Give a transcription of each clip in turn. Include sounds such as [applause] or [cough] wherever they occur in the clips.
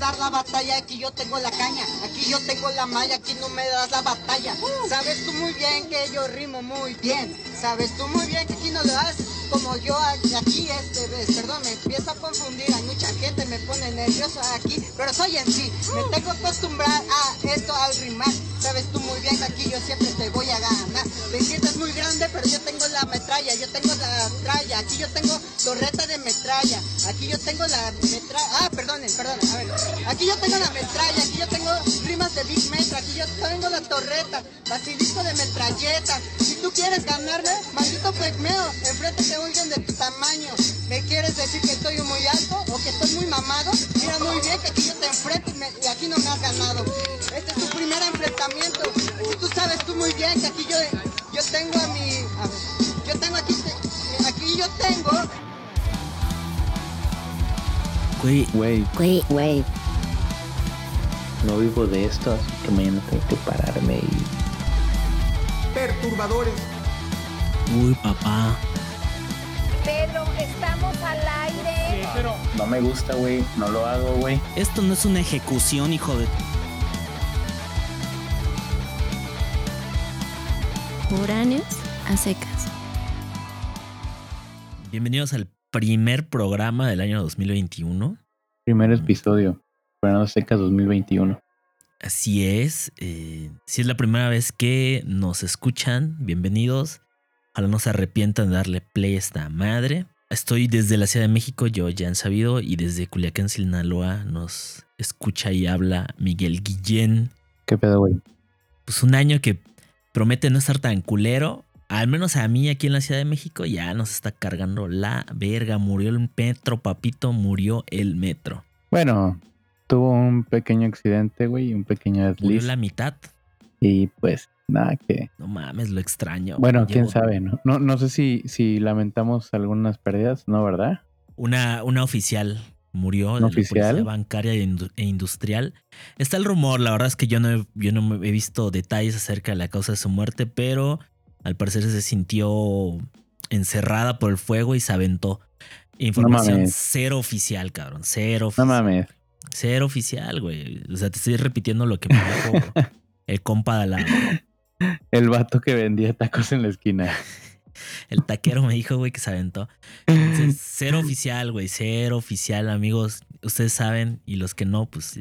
dar la batalla, aquí yo tengo la caña, aquí yo tengo la malla, aquí no me das la batalla. Sabes tú muy bien que yo rimo muy bien, sabes tú muy bien que aquí no lo das como yo aquí este vez, perdón, me empiezo a confundir, hay mucha gente me pone nervioso aquí, pero soy en sí, me tengo que acostumbrar a esto al rimar, sabes tú muy bien que aquí yo siempre te voy a ganar, te sientes muy grande, pero yo tengo la metralla, yo tengo la tralla, aquí yo tengo torreta de metralla, aquí yo tengo la metralla, ah, perdonen, perdonen, a ver, aquí yo tengo la metralla, aquí yo tengo rimas de Big Metra, aquí yo tengo la torreta, basilisco de metralleta, si tú quieres ganarme, maldito pegmeo, enfrente te alguien de tu tamaño. ¿Me quieres decir que estoy muy alto o que estoy muy mamado? Mira muy bien que aquí yo te enfrento y, aquí no me has ganado. Este es tu primer enfrentamiento. Y tú sabes tú muy bien que aquí yo, yo tengo a mi... A ver, yo tengo aquí... Aquí yo tengo... Güey, güey, güey, güey. No vivo de esto, así que mañana tengo que pararme y... Perturbadores. Uy, papá. Pedro, estamos al aire. Sí, pero no me gusta, güey. No lo hago, güey. Esto no es una ejecución, hijo de. Foráneos a secas. Bienvenidos al primer programa del año 2021. Primer episodio. Foráneos a secas 2021. Así es. Eh, si es la primera vez que nos escuchan, bienvenidos. Ojalá no se arrepientan de darle play a esta madre. Estoy desde la Ciudad de México, yo ya han sabido, y desde Culiacán, Sinaloa, nos escucha y habla Miguel Guillén. ¿Qué pedo, güey? Pues un año que promete no estar tan culero. Al menos a mí aquí en la Ciudad de México ya nos está cargando la verga. Murió el metro, papito, murió el metro. Bueno, tuvo un pequeño accidente, güey, un pequeño desliz. Murió la mitad. Y pues nada que. No mames, lo extraño. Bueno, quién sabe, ¿no? ¿no? No sé si, si lamentamos algunas pérdidas, ¿no, verdad? Una, una oficial murió ¿Una oficial? bancaria e industrial. Está el rumor, la verdad es que yo no, he, yo no he visto detalles acerca de la causa de su muerte, pero al parecer se sintió encerrada por el fuego y se aventó. Información cero oficial, cabrón. Cero oficial. No mames. Cero oficial, güey. O sea, te estoy repitiendo lo que me dijo [laughs] el compa de la, el vato que vendía tacos en la esquina. El taquero me dijo, güey, que se aventó. cero oficial, güey, cero oficial, amigos. Ustedes saben, y los que no, pues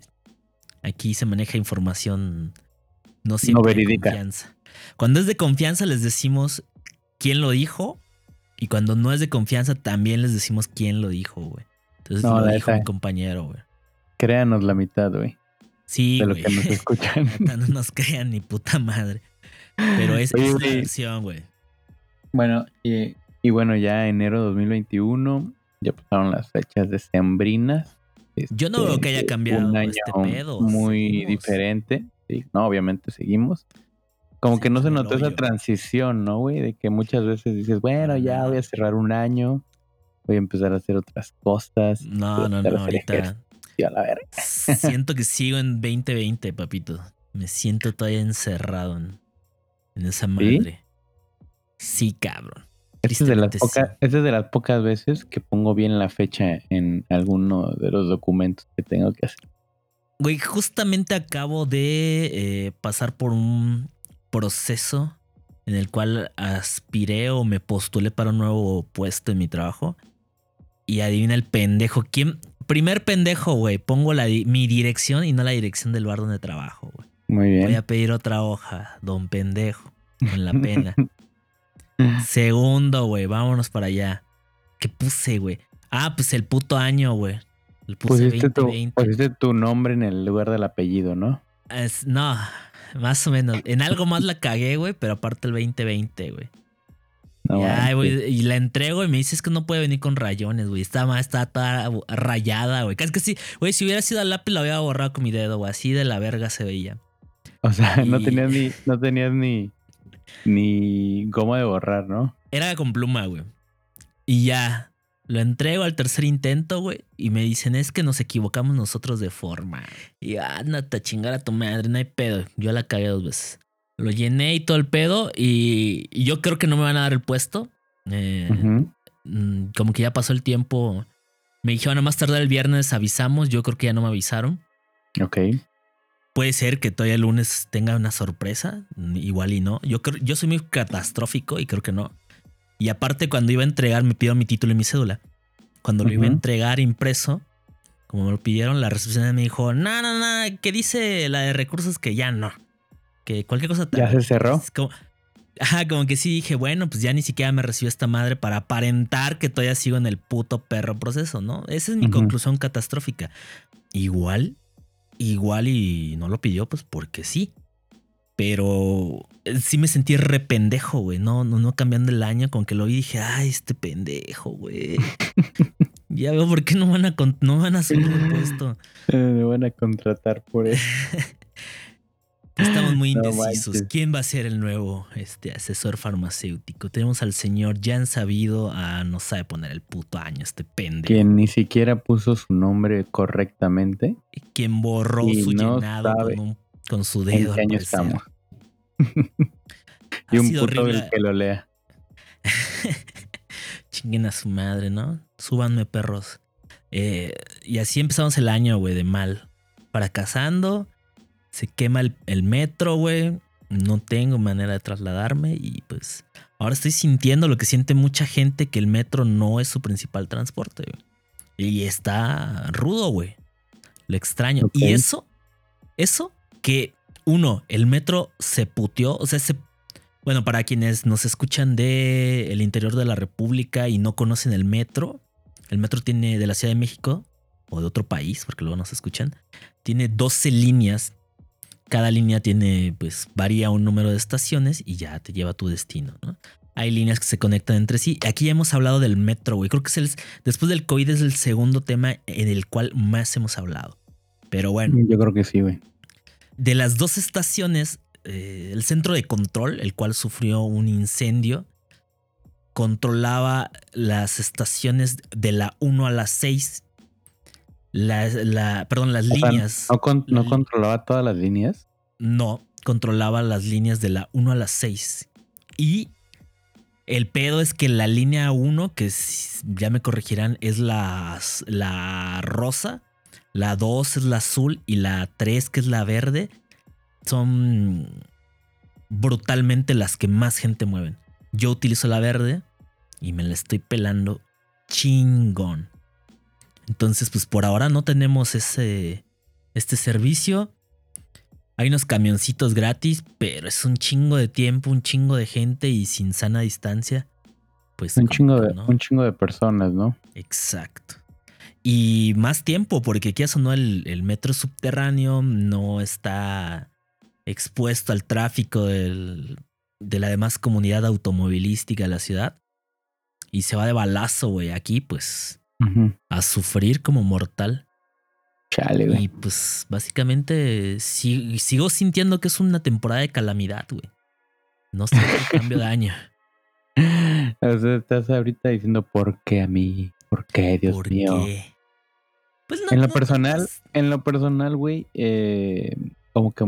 aquí se maneja información no siempre de confianza. Cuando es de confianza les decimos quién lo dijo, y cuando no es de confianza también les decimos quién lo dijo, güey. Entonces lo dijo mi compañero, güey. Créanos la mitad, güey. Sí, de lo que nos [laughs] escuchan. no nos crean ni puta madre. Pero es, es la versión, güey. Bueno, y, y, bueno, ya enero 2021, ya pasaron las fechas decembrinas. Yo no veo que haya este, cambiado este pedo. Muy diferente. Sí, no, obviamente seguimos. Como que no se notó esa transición, ¿no, güey? De que muchas veces dices, bueno, ya voy a cerrar un año, voy a empezar a hacer otras cosas. No, no, no, ahorita. A la verga. Siento que [laughs] sigo en 2020, papito. Me siento todavía encerrado en, en esa madre. Sí, cabrón. Esta es, de las es de las pocas veces que pongo bien la fecha en alguno de los documentos que tengo que hacer. Güey, justamente acabo de eh, pasar por un proceso en el cual aspiré o me postulé para un nuevo puesto en mi trabajo. Y adivina el pendejo. ¿Quién? Primer pendejo, güey. Pongo la, mi dirección y no la dirección del bar donde trabajo, güey. Muy bien. Voy a pedir otra hoja, don pendejo, con la pena. [laughs] Segundo, güey, vámonos para allá. ¿Qué puse, güey? Ah, pues el puto año, güey. Puse pusiste, tu, pusiste tu nombre en el lugar del apellido, ¿no? Es, no, más o menos. En algo más la cagué, güey, pero aparte el 2020, güey. ya, güey, y la entrego y me dices que no puede venir con rayones, güey. Está más, está toda rayada, güey. Casi que sí, güey, si hubiera sido al lápiz lo había borrado con mi dedo, güey. Así de la verga se veía. O sea, [laughs] no tenías ni, no tenías ni, ni goma de borrar, ¿no? Era con pluma, güey. Y ya, lo entrego al tercer intento, güey. Y me dicen, es que nos equivocamos nosotros de forma. Y ándate a chingar a tu madre, no hay pedo. Yo la cagué dos veces. Lo llené y todo el pedo. Y, yo creo que no me van a dar el puesto. Eh, mm, como que ya pasó el tiempo. Me dijeron, a más tardar el viernes avisamos. Yo creo que ya no me avisaron. Ok. Puede ser que todavía el lunes tenga una sorpresa, igual y no. Yo creo, yo soy muy catastrófico y creo que no. Y aparte, cuando iba a entregar, me pidió mi título y mi cédula. Cuando lo iba a entregar impreso, como me lo pidieron, la recepción me dijo: No, no, no, que dice la de recursos que ya no. Que cualquier cosa. ¿Ya se cerró? Es como, ajá, como que sí dije, bueno, pues ya ni siquiera me recibió esta madre para aparentar que todavía sigo en el puto perro proceso, ¿no? Esa es mi Ujú. conclusión catastrófica. Igual, igual y no lo pidió, pues porque sí. Pero eh, sí me sentí re pendejo, güey. No, no, no cambiando el año, con que lo vi dije, ay, este pendejo, güey. [laughs] ya veo por qué no van a, no van a subir el puesto. Me van a contratar por eso. [laughs] Estamos muy indecisos. ¿Quién va a ser el nuevo este, asesor farmacéutico? Tenemos al señor Jan Sabido. Ah, no sabe poner el puto año, este pendejo. Quien ni siquiera puso su nombre correctamente. Quien borró Y su no llenado con, un- con su ¿En dedo. qué al año estamos? [laughs] Y un puto horrible. el que lo lea. [laughs] Chinguen a su madre, ¿no? Súbanme, perros. Eh, y así empezamos el año, güey, de mal. Fracasando. Se quema el, el metro, güey. No tengo manera de trasladarme. Y pues ahora estoy sintiendo lo que siente mucha gente, que el metro no es su principal transporte. Y está rudo, güey. Lo extraño. Y eso, eso que uno, el metro se puteó. O sea, se bueno, para quienes nos escuchan de el interior de la República y no conocen el metro, el metro tiene de la Ciudad de México o de otro país, porque luego nos escuchan, tiene 12 líneas. Cada línea tiene, pues, varía un número de estaciones y ya te lleva a tu destino, ¿no? Hay líneas que se conectan entre sí. Aquí ya hemos hablado del metro, güey. Creo que es el, después del COVID es el segundo tema en el cual más hemos hablado. Pero bueno, Yo creo que sí, güey. de las dos estaciones, eh, el centro de control, el cual sufrió un incendio, controlaba las estaciones de la 1 a la 6. La- perdón, las O sea, líneas. ¿No, con- no la- controlaba todas las líneas? No, controlaba las líneas de la 1 a la 6. Y el pedo es que la línea 1, que ya me corregirán, es la, la rosa, la 2 es la azul y la 3, que es la verde, son brutalmente las que más gente mueven. Yo utilizo la verde y me la estoy pelando chingón. Entonces, pues por ahora no tenemos ese, este servicio. Hay unos camioncitos gratis, pero es un chingo de tiempo, un chingo de gente y sin sana distancia. Pues Un chingo, de, no. un chingo de personas, ¿no? Exacto. Y más tiempo, porque aquí o no, el, el metro subterráneo no está expuesto al tráfico del- de la demás comunidad automovilística de la ciudad. Y se va de balazo, güey. Aquí, pues, A sufrir como mortal. Chale, güey. Y pues, básicamente, sigo sintiendo que es una temporada de calamidad, güey. No sé el cambio de año. [laughs] O sea, estás ahorita diciendo por qué a mí, por qué, Dios ¿Por mío. qué? Pues no, En lo no personal, en lo personal, güey, eh, como que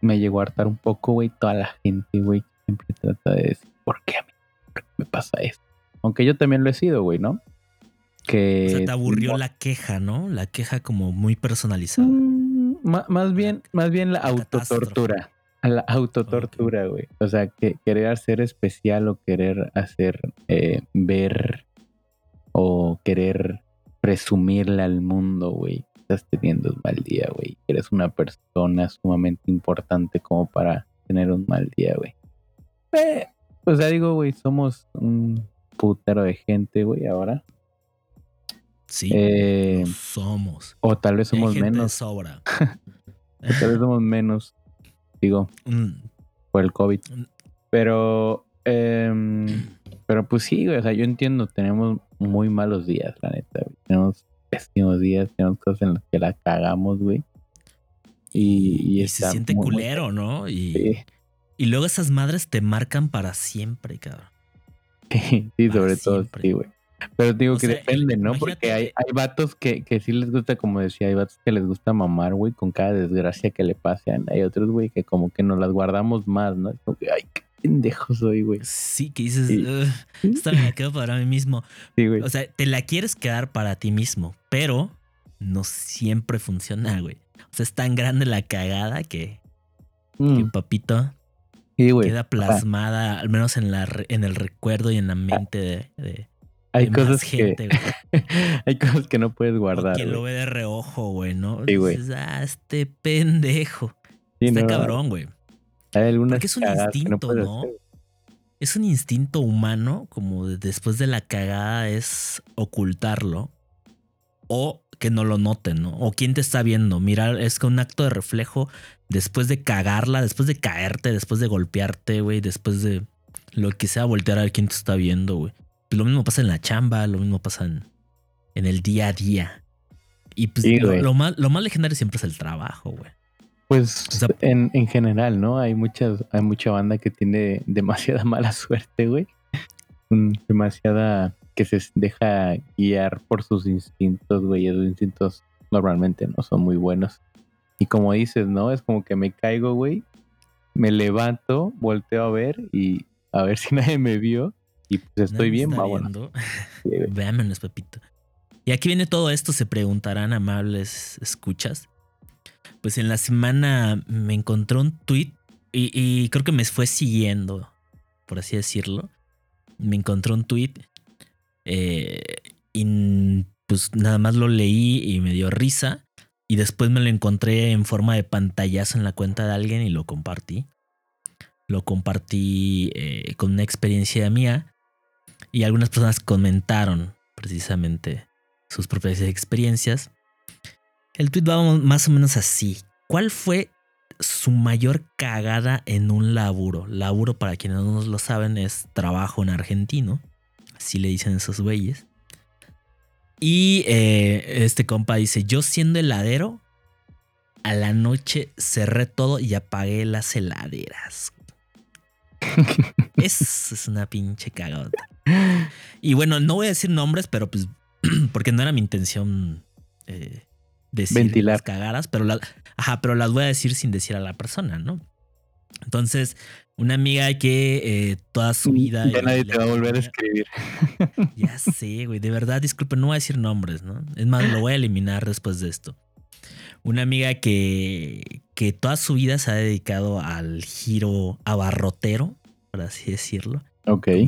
me llegó a hartar un poco, güey, toda la gente, güey, siempre trata de decir, ¿por qué a mí? ¿Por qué me pasa esto? Aunque yo también lo he sido, güey, ¿no? Que... O sea, te aburrió la queja, ¿no? La queja como muy personalizada. Mm, más bien, más bien la autotortura. A la autotortura, güey. O sea, que querer hacer especial o querer hacer eh, ver o querer presumirle al mundo, güey. Estás teniendo un mal día, güey. Eres una persona sumamente importante como para tener un mal día, güey. Eh, o sea, digo, güey, somos un putero de gente, güey, ahora. Sí, Eh, somos. o tal vez somos gente menos. sobra. [laughs] o tal vez somos menos. Digo, Mm, por el COVID. Mm. Pero, em, pero pues sí, güey, o sea, yo entiendo, tenemos muy malos días, la neta, güey. Tenemos pésimos días, tenemos cosas en las que la cagamos, güey. Y, y y se siente muy- culero, ¿no? Y, Sí, y luego esas madres te marcan para siempre, cabrón. [laughs] sí, sobre todo, sí, güey. Pero digo O que sea, depende, ¿no? Porque hay, hay vatos que, que sí les gusta, como decía, hay vatos que les gusta mamar, güey, con cada desgracia que le pasen. Hay otros, güey, que como que nos las guardamos más, ¿no? Es como que, ay, qué pendejo soy, güey. Sí, que dices, Sí. "Ugh, esta me la quedo para mí mismo. Sí, güey. O sea, te la quieres quedar para ti mismo, pero no siempre funciona, güey. O sea, es tan grande la cagada que, que Mm, papito sí, queda plasmada, al menos en, la, en el recuerdo y en la mente de, de- hay de más cosas gente, que [laughs] hay cosas que no puedes guardar. quien lo ve de reojo, güey, ¿no? Sí, güey. Dices, ah, este pendejo. Sí, no, cabrón, güey. Hay algunas Porque es un que instinto, ¿no? Es un instinto humano, como de- después de la cagada, es ocultarlo o que no lo noten, ¿no? O quién te está viendo. Mirar, es que un acto de reflejo después de cagarla, después de caerte, después de golpearte, güey, después de lo que sea, voltear a ver quién te está viendo, güey. Pues lo mismo pasa en la chamba, lo mismo pasa en, en el día a día. Y pues Sí, lo, lo más, lo más legendario siempre es el trabajo, güey. Pues O sea- en, en general, ¿no? Hay muchas, hay mucha banda que tiene [laughs] demasiada mala suerte, güey. Demasiada que se deja guiar por sus instintos, güey. Esos instintos normalmente no son muy buenos. Y como dices, ¿no? Es como que me caigo, güey. Me levanto, volteo a ver y a ver [laughs] si nadie me vio. Y pues estoy bien, vámonos. [laughs] Véamenos, Pepito. Y aquí viene todo esto, se preguntarán, amables escuchas. Pues en la semana me encontré un tweet y, y creo que me fue siguiendo, por así decirlo. Me encontré un tweet eh, y pues nada más lo leí y me dio risa. Y después me lo encontré en forma de pantallazo en la cuenta de alguien y lo compartí. Lo compartí eh, con una experiencia mía y algunas personas comentaron precisamente sus propias experiencias. El tweet va más o menos así. ¿Cuál fue su mayor cagada en un laburo? Laburo, para quienes no lo saben, es trabajo en argentino. Así le dicen esos güeyes. Y eh, este compa dice, yo siendo heladero, a la noche cerré todo y apagué las heladeras. [laughs] Es, es una pinche cagada. Y bueno, no voy a decir nombres, pero pues, [clears throat] porque no era mi intención eh, decir Ventilar. las cagadas, pero, la- ajá, pero las voy a decir sin decir a la persona, ¿no? Entonces, una amiga que eh, toda su vida. Ya nadie te va a volver a escribir. [laughs] Ya sé, güey. De verdad, disculpe, no voy a decir nombres, ¿no? Es más, lo voy a eliminar después de esto. Una amiga que, que toda su vida se ha dedicado al giro abarrotero, por así decirlo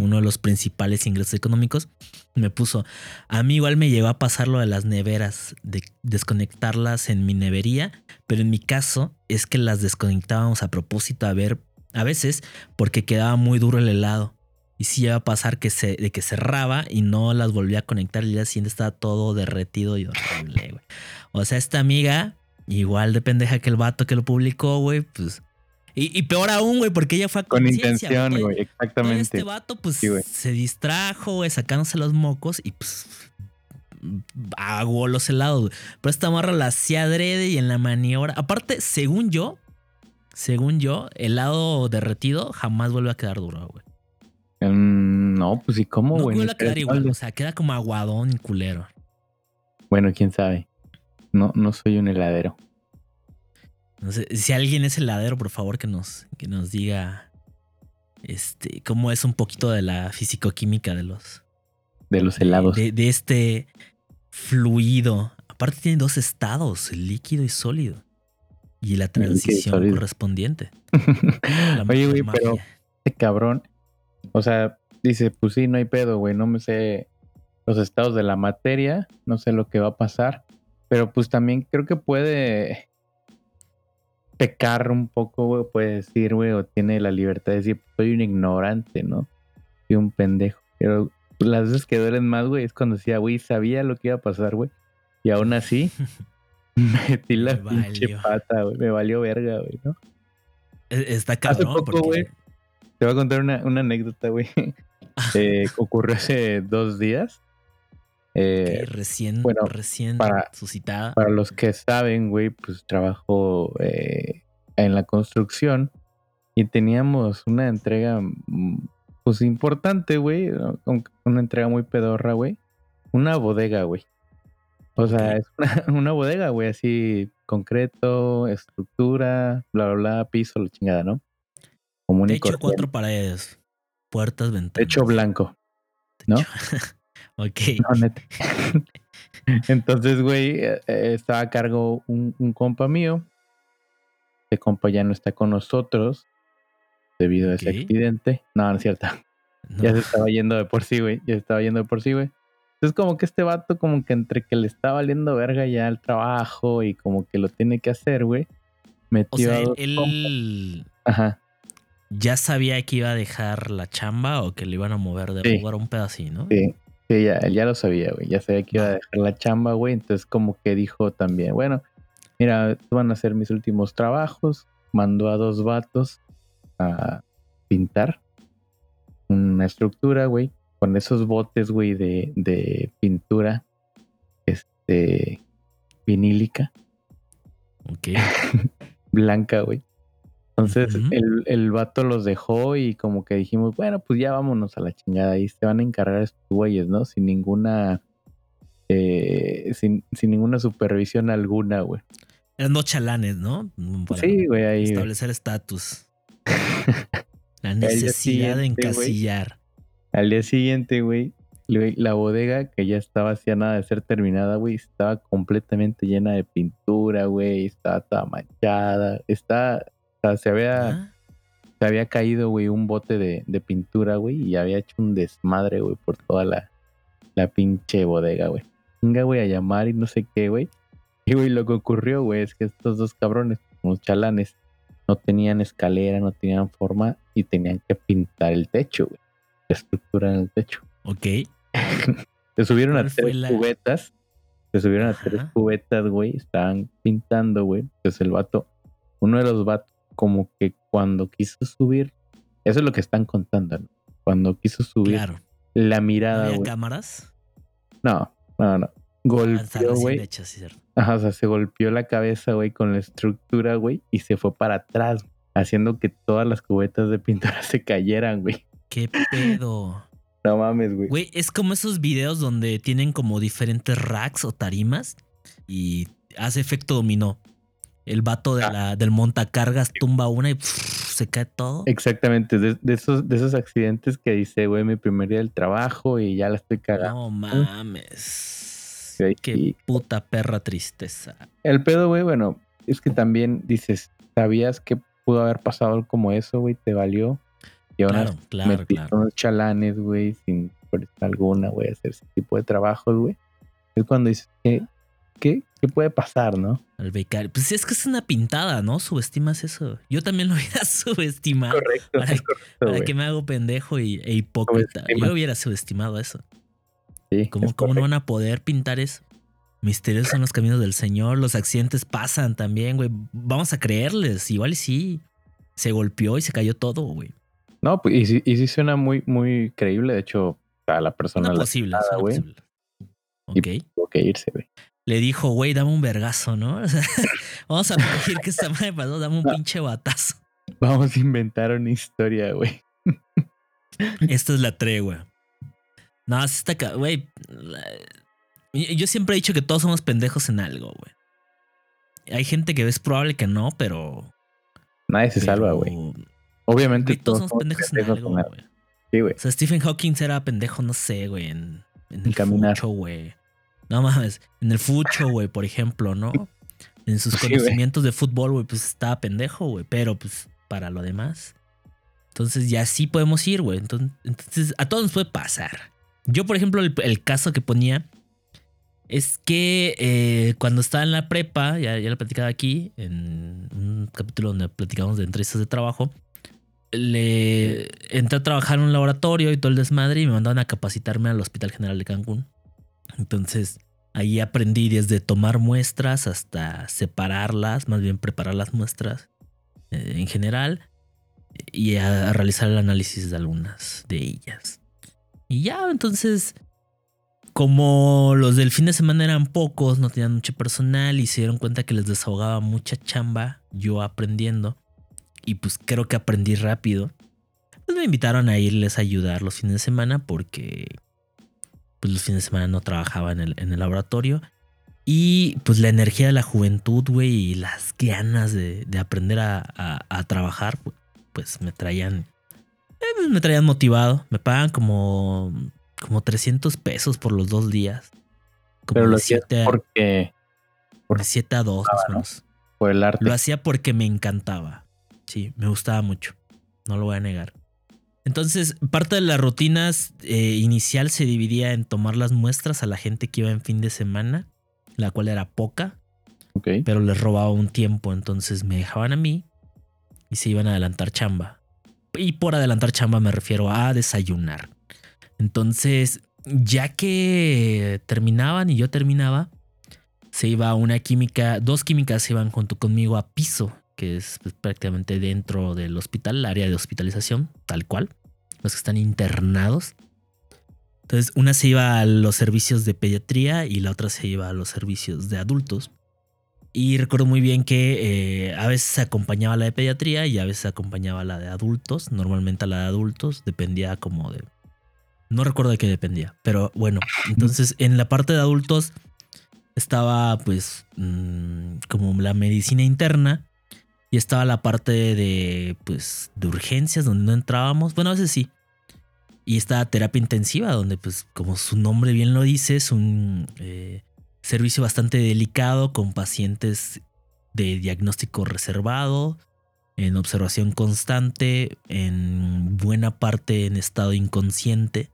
Uno de los principales ingresos económicos, me puso, a mí igual me llevó a pasar lo de las neveras, de desconectarlas en mi nevería, pero en mi caso es que las desconectábamos a propósito a ver, a veces porque quedaba muy duro el helado. Y sí iba a pasar que se, de que cerraba y no las volvía a conectar y el día siguiente estaba todo derretido y horrible. O sea, esta amiga, igual de pendeja que el vato que lo publicó, güey, pues... Y, y peor aún, güey, porque ella fue a Con intención, güey. Exactamente. este vato, pues, Sí, se distrajo, güey, sacándose los mocos y pues aguó los helados, güey. Pero esta morra la hacía adrede y en la maniobra. Aparte, según yo, según yo, helado derretido jamás vuelve a quedar duro, güey. Mm, no, pues ¿y cómo, No güey? vuelve a quedar igual, o sea, queda como aguadón y culero. Bueno, quién sabe. No, no soy un heladero. No sé, si alguien es heladero, por favor, que nos, que nos diga este, cómo es un poquito de la fisicoquímica de los, De los helados. De, de este fluido. Aparte tiene dos estados, líquido y sólido. Y la transición correspondiente. [laughs] La- Oye, güey, pero este cabrón, o sea, dice, pues sí, no hay pedo, güey, no me sé los estados de la materia, no sé lo que va a pasar, pero pues también creo que puede pecar un poco, güey, puede decir, güey, o tiene la libertad de decir, soy un ignorante, ¿no? Soy un pendejo. Pero las veces que duelen más, güey, es cuando decía, güey, sabía lo que iba a pasar, güey, y aún así [laughs] [laughs] metí la Me pinche valió. pata, güey, me valió verga, güey, ¿no? E- Está cabrón. poco, porque- güey, Te voy a contar una, una anécdota, güey. [laughs] Eh, ocurrió hace dos días. Eh, recién, bueno, recién para- suscitada. para los que saben, güey, pues trabajo eh, en la construcción y teníamos una entrega, mm, pues importante, güey, una entrega muy pedorra, güey. Una bodega, güey. O sea, es [laughs] una, una bodega, güey, así concreto, estructura, bla, bla, bla, piso, la chingada, ¿no? Común y Techo, cuatro paredes. Puertas, ventanas. Techo blanco. ¿no? [laughs] Ok. No, neta. [laughs] Entonces, güey, eh, eh, estaba a cargo un, un compa mío. Ese compa ya no está con nosotros debido a ese accidente. No, no es cierto. [laughs] No. Ya se estaba yendo de por sí, güey. Ya se estaba yendo de por sí, güey. Entonces, como que este vato, como que entre que le está valiendo verga ya el trabajo y como que lo tiene que hacer, güey. Metió O sea, él Ajá. ya sabía que iba a dejar la chamba o que le iban a mover de Sí. lugar un pedacito, ¿no? Sí, sí, ya, él ya lo sabía, güey. Ya sabía que iba a dejar la chamba, güey. Entonces, como que dijo también, bueno, mira, van a ser mis últimos trabajos. Mandó a dos vatos a pintar una estructura, güey, con esos botes, güey, de, de pintura, este, vinílica, Ok. [laughs] blanca, güey. Entonces el, el vato los dejó y como que dijimos, bueno, pues ya vámonos a la chingada y se van a encargar estos güeyes, ¿no? Sin ninguna, eh, sin, sin ninguna supervisión alguna, güey. Eran dos chalanes, ¿no? Mm, Para Sí, güey, ahí. establecer estatus. [laughs] La necesidad de encasillar. Al día siguiente, güey, güey, la bodega que ya estaba hacía nada de ser terminada, güey, estaba completamente llena de pintura, güey, estaba toda manchada, está, o sea, se había... Ah, se había caído, güey, un bote de, de pintura, güey, y había hecho un desmadre, güey, por toda la, la pinche bodega, güey. Venga, güey, a llamar y no sé qué, güey. Y, güey, lo que ocurrió, güey, es que estos dos cabrones, unos chalanes, no tenían escalera, no tenían forma y tenían que pintar el techo, güey. La estructura en el techo. Ok. [laughs] Se subieron a ¿Cuál fue tres la- cubetas. Se subieron a tres cubetas, güey. Estaban pintando, güey. Entonces el vato, uno de los vatos, como que cuando quiso subir, eso es lo que están contando, ¿no? Cuando quiso subir Claro. la ¿No mirada, había güey. cámaras? No, no, no. Golpeó, güey. sí. Ajá, o sea, se golpeó la cabeza, güey, con la estructura, güey, y se fue para atrás, haciendo que todas las cubetas de pintura [laughs] se cayeran, güey. ¿Qué pedo? No mames, güey. Güey, es como esos videos donde tienen como diferentes racks o tarimas y hace efecto dominó. El vato de Ah. la, del montacargas tumba una y pff, se cae todo. Exactamente, de, de esos, de esos accidentes que dice, güey, mi primer día del trabajo y ya la estoy cagando. No mames. Sí, Qué y- puta perra tristeza. El pedo, güey, bueno, es que también dices, ¿sabías que pudo haber pasado algo como eso, güey? ¿Te valió? Y ahora Claro, claro, claro. unos chalanes, güey, sin fuerza alguna, güey, hacer ese tipo de trabajos, güey. Es cuando dices, ¿qué, qué, qué puede pasar, no? Al becario. Pues es que es una pintada, ¿no? Subestimas eso. Yo también lo hubiera [laughs] subestimado. Correcto, Para- correcto, que me hago pendejo y, e hipócrita. Subestima. Yo hubiera subestimado eso. Sí, ¿Cómo, es cómo no van a poder pintar eso? Misteriosos son los caminos del Señor. Los accidentes pasan también, güey. Vamos a creerles. Igual y sí. Se golpeó y se cayó todo, güey. No, pues, y sí, y sí suena muy, muy creíble. De hecho, a la persona No la posible. nada, suena güey. posible. Ok. tuvo que irse, güey. Le dijo, güey, dame un vergazo, ¿no? [laughs] O sea, vamos a fingir que esta madre pasó, dame un pinche batazo. Vamos a inventar una historia, güey. Esta es la tregua. No, ca- güey. Yo siempre he dicho que todos somos pendejos en algo, güey. Hay gente que es probable que no, pero. Nadie se pero- salva, güey. Obviamente güey, todos somos pendejos en algo, güey. Sí, güey. O sea, Stephen Hawking era pendejo, no sé, güey, en, en el caminar. güey. No mames, en el fucho, güey, por ejemplo, ¿no? En sus [laughs] Sí, conocimientos de fútbol, güey, pues estaba pendejo, güey, pero pues para lo demás. Entonces ya sí podemos ir, güey. Entonces, entonces, a todos nos puede pasar. Yo, por ejemplo, el, el caso que ponía es que eh, cuando estaba en la prepa, ya, ya lo platicaba aquí, en un capítulo donde platicamos de entrevistas de trabajo, le entré a trabajar en un laboratorio y todo el desmadre y me mandaron a capacitarme al Hospital General de Cancún. Entonces, ahí aprendí desde tomar muestras hasta separarlas, más bien preparar las muestras eh, en general y a, realizar el análisis de algunas de ellas. Y ya, entonces, como los del fin de semana eran pocos, no tenían mucho personal y se dieron cuenta que les desahogaba mucha chamba, yo aprendiendo, y pues creo que aprendí rápido, pues me invitaron a irles a ayudar los fines de semana porque pues los fines de semana no trabajaba en el, en el laboratorio. Y pues la energía de la juventud, güey, y las ganas de, de aprender a, a- a trabajar, pues me traían, eh, pues, me traían motivado. Me pagan como, como 300 pesos por los dos días. como Pero lo de hacías 7 a, porque de 7 a 2 más o menos. por el arte. Lo hacía porque me encantaba. Sí, me gustaba mucho. No lo voy a negar. Entonces, parte de las rutinas eh, inicial se dividía en tomar las muestras a la gente que iba en fin de semana, la cual era poca, pero les robaba un tiempo. Entonces me dejaban a mí y se iban a adelantar chamba. Y por adelantar chamba me refiero a desayunar. Entonces, ya que terminaban y yo terminaba, se iba una química, dos químicas se iban junto conmigo a piso, que es pues, prácticamente dentro del hospital, el área de hospitalización, tal cual, los que están internados. Entonces, una se iba a los servicios de pediatría y la otra se iba a los servicios de adultos. Y recuerdo muy bien que eh, a veces acompañaba la de pediatría y a veces acompañaba la de adultos. Normalmente a la de adultos dependía como de... No recuerdo de qué dependía, pero bueno, entonces en la parte de adultos estaba pues mm, como la medicina interna y estaba la parte de pues de urgencias donde no entrábamos. Bueno, a veces sí. Y estaba terapia intensiva donde pues como su nombre bien lo dice es un eh, servicio bastante delicado con pacientes de diagnóstico reservado, en observación constante, en buena parte en estado inconsciente.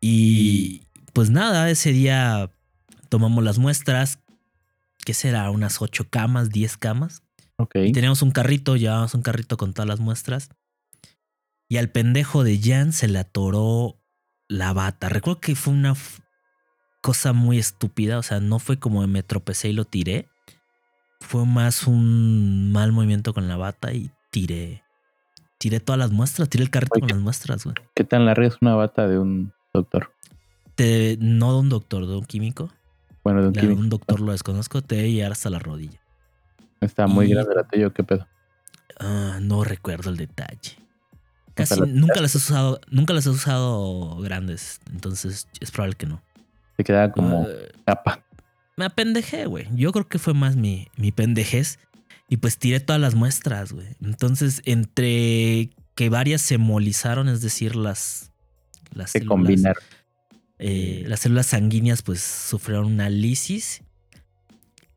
Y pues nada, ese día tomamos las muestras, que será? Unas 8 camas, 10 camas. Y teníamos un carrito, llevábamos un carrito con todas las muestras. Y al pendejo de Jan se le atoró la bata. Recuerdo que fue una cosa muy estúpida. O sea, no fue como me tropecé y lo tiré. Fue más un mal movimiento con la bata y tiré. Tiré todas las muestras, tiré el carrito Oye. con las muestras, güey. ¿Qué tan larga es una bata de un doctor? Te- no de un doctor, de un químico. Bueno, de un La de químico. un doctor lo desconozco, te debe llegar hasta la rodilla. Está muy y- grande la tuya, ¿qué pedo? Ah, no recuerdo el detalle. Casi la- nunca las he usado, nunca las he usado grandes, entonces es probable que no. Te queda como Ah, tapa. me apendejé, güey. Yo creo que fue más mi, mi pendejez. Y pues tiré todas las muestras, güey. Entonces, entre que varias se hemolizaron, es decir, las, las Se células, combinar. eh, las células sanguíneas pues sufrieron una lisis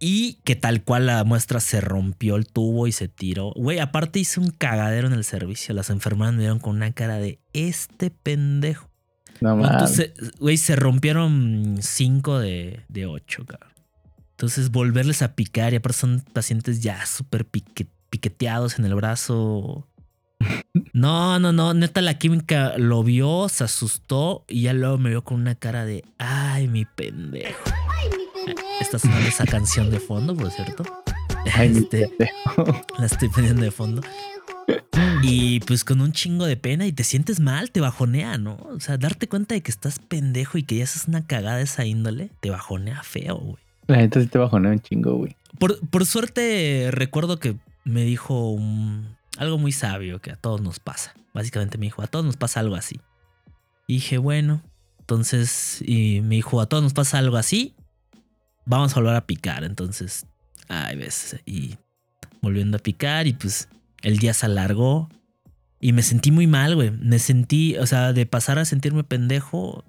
y que tal cual la muestra se rompió el tubo y se tiró. Güey, aparte hice un cagadero en el servicio. Las enfermeras me vieron con una cara de este pendejo. No ¿Cuántos mames. Güey, se rompieron cinco de, de ocho, cabrón. Entonces, volverles a picar, y aparte son pacientes ya súper pique- piqueteados en el brazo. [laughs] No, no, no. Neta, la química lo vio, se asustó y ya luego me vio con una cara de ay, mi pendejo. Esta es esa canción de fondo, por cierto. Este, [laughs] la estoy poniendo de fondo. Y pues con un chingo de pena y te sientes mal, te bajonea, ¿no? O sea, darte cuenta de que estás pendejo y que ya haces una cagada de esa índole, te bajonea feo, güey. La gente sí te bajonea un chingo, güey. Por, por suerte recuerdo que me dijo un- algo muy sabio que a todos nos pasa. Básicamente me dijo, a todos nos pasa algo así. Y dije, bueno, entonces, y me dijo, a todos nos pasa algo así, vamos a volver a picar. Entonces, ay, ves, y volviendo a picar y pues el día se alargó y me sentí muy mal, güey. Me sentí, o sea, de pasar a sentirme pendejo,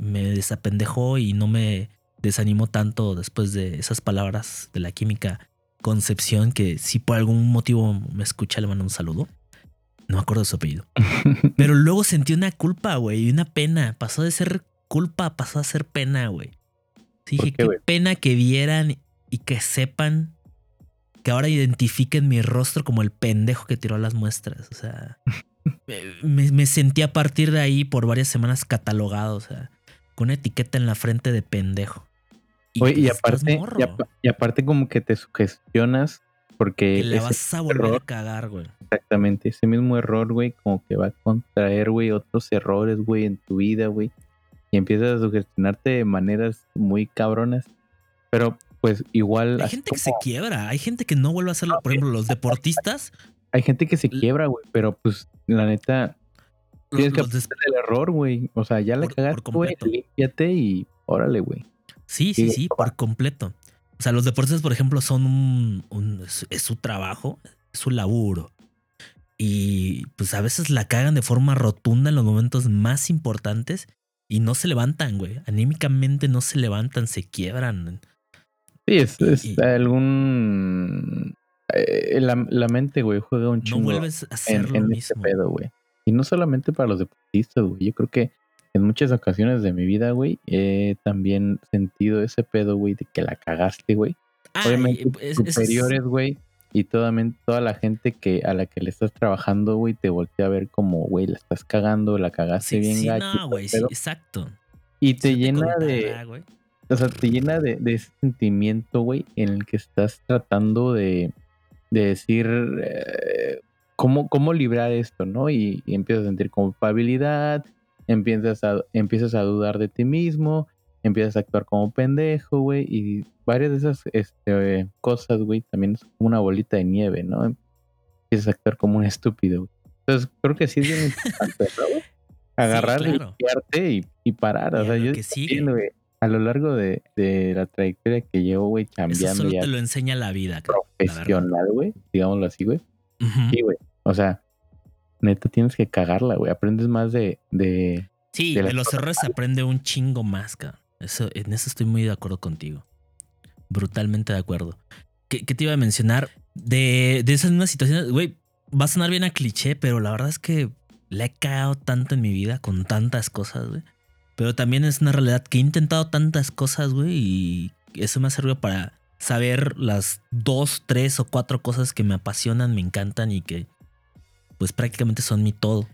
me desapendejó y no me desanimó tanto después de esas palabras de la química Concepción, que si por algún motivo me escucha, le mando un saludo. No me acuerdo de su apellido. [laughs] Pero luego sentí una culpa, güey, y una pena. Pasó de ser culpa, pasó a ser pena, güey. Sí, ¿Por dije, qué, pena que vieran y que sepan que ahora identifiquen mi rostro como el pendejo que tiró las muestras. O sea, [laughs] me, me sentí a partir de ahí por varias semanas catalogado, o sea, con una etiqueta en la frente de pendejo. Oye, y pues, aparte, morro, y, apa- y aparte como que te sugestionas porque que le vas a volver error, a cagar, güey. exactamente, ese mismo error, güey, como que va a contraer, güey, otros errores, güey, en tu vida, güey. Y empiezas a sugestionarte de maneras muy cabronas. Pero pues igual... Hay gente que se quiebra, hay gente que no vuelve a hacerlo. Por ejemplo, los deportistas, Hay gente que se quiebra, güey, pero pues la neta, los, tienes que aprender del error, güey. O sea, ya la Por- cagaste, güey, límpiate y órale, güey. Sí, sí, sí, por completo. O sea, los deportistas, por ejemplo, son un, un- es, es su trabajo, es su laburo. Y pues a veces la cagan de forma rotunda en los momentos más importantes. Y no se levantan, güey. Anímicamente no se levantan, se quiebran. Sí, es, es Y- algún. eh, la, la mente, güey, juega un No chingo vuelves a hacer en, lo en mismo. este pedo, güey. Y no solamente para los deportistas, güey. Yo creo que en muchas ocasiones de mi vida, güey, he también sentido ese pedo, güey, de que la cagaste, güey. Obviamente, es- superiores, güey. Y toda, la gente que a la que le estás trabajando, güey, te voltea a ver como, güey, la estás cagando, la cagaste Sí, bien sí, gacho. no, güey, sí, exacto. Y te llena de, o sea, te llena de, de ese sentimiento, güey, en el que estás tratando de, de decir eh, cómo, cómo librar esto, ¿no? Y, y empiezas a sentir culpabilidad, empiezas a, empiezas a dudar de ti mismo, empiezas a actuar como pendejo, güey, y varias de esas este, cosas, güey, también es como una bolita de nieve, ¿no? Empiezas a actuar como un estúpido, güey. Entonces, creo que sí es bien [laughs] importante, ¿no? Agarrar, claro. limpiarte y, y parar. O sea, yo que sigue. güey, a lo largo de, de la trayectoria que llevo, güey, Eso cambiando solo ya te lo enseña la vida. profesional, güey, digámoslo así, güey. Sí, güey. O sea, neta tienes que cagarla, güey. Aprendes más de, de, Sí, de de, los errores se aprende un chingo más, cabrón. Eso, en eso estoy muy de acuerdo contigo. Brutalmente de acuerdo. ¿Qué, qué te iba a mencionar? De, de esas mismas situaciones, güey, va a sonar bien a cliché, pero la verdad es que le he cagado tanto en mi vida con tantas cosas, güey. Pero también es una realidad que he intentado tantas cosas, güey, y eso me ha servido para saber las dos, tres o cuatro cosas que me apasionan, me encantan y que pues prácticamente son mi todo.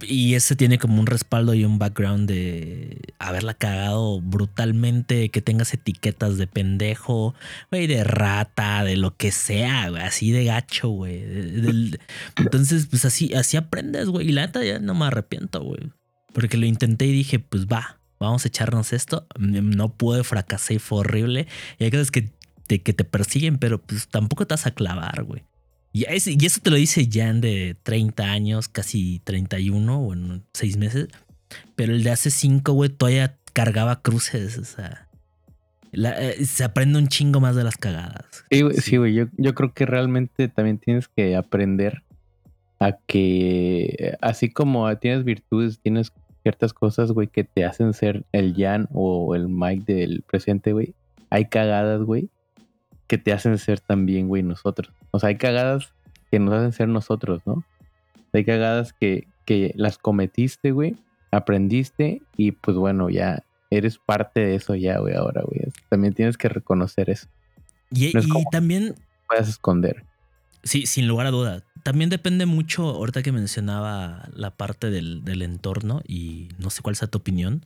Y ese tiene como un respaldo y un background de haberla cagado brutalmente, que tengas etiquetas de pendejo, güey, de rata, de lo que sea, güey, así de gacho, güey. Entonces, pues así, así aprendes, güey. Y la neta ya no me arrepiento, güey. Porque lo intenté y dije, pues va, vamos a echarnos esto. No pude, fracasé y fue horrible. Y hay cosas que te, que te persiguen, pero pues tampoco te vas a clavar, güey. Y, es- y eso te lo dice Jan de 30 años, casi 31 o en seis meses. Pero el de hace 5, güey, todavía cargaba cruces. O sea, la- eh, se aprende un chingo más de las cagadas. Sí, güey, sí. Yo, yo creo que realmente también tienes que aprender a que, así como tienes virtudes, tienes ciertas cosas, güey, que te hacen ser el Jan o el Mike del presente, güey. Hay cagadas, güey, que te hacen ser también, güey, nosotros. O sea, hay cagadas que nos hacen ser nosotros, ¿no? Hay cagadas que, que las cometiste, güey, aprendiste y pues bueno, ya eres parte de eso ya, güey, ahora, güey. También tienes que reconocer eso. Y, No es y como- también, Puedes esconder. sí, sin lugar a duda, también depende mucho, ahorita que mencionaba la parte del, del entorno y no sé cuál sea tu opinión.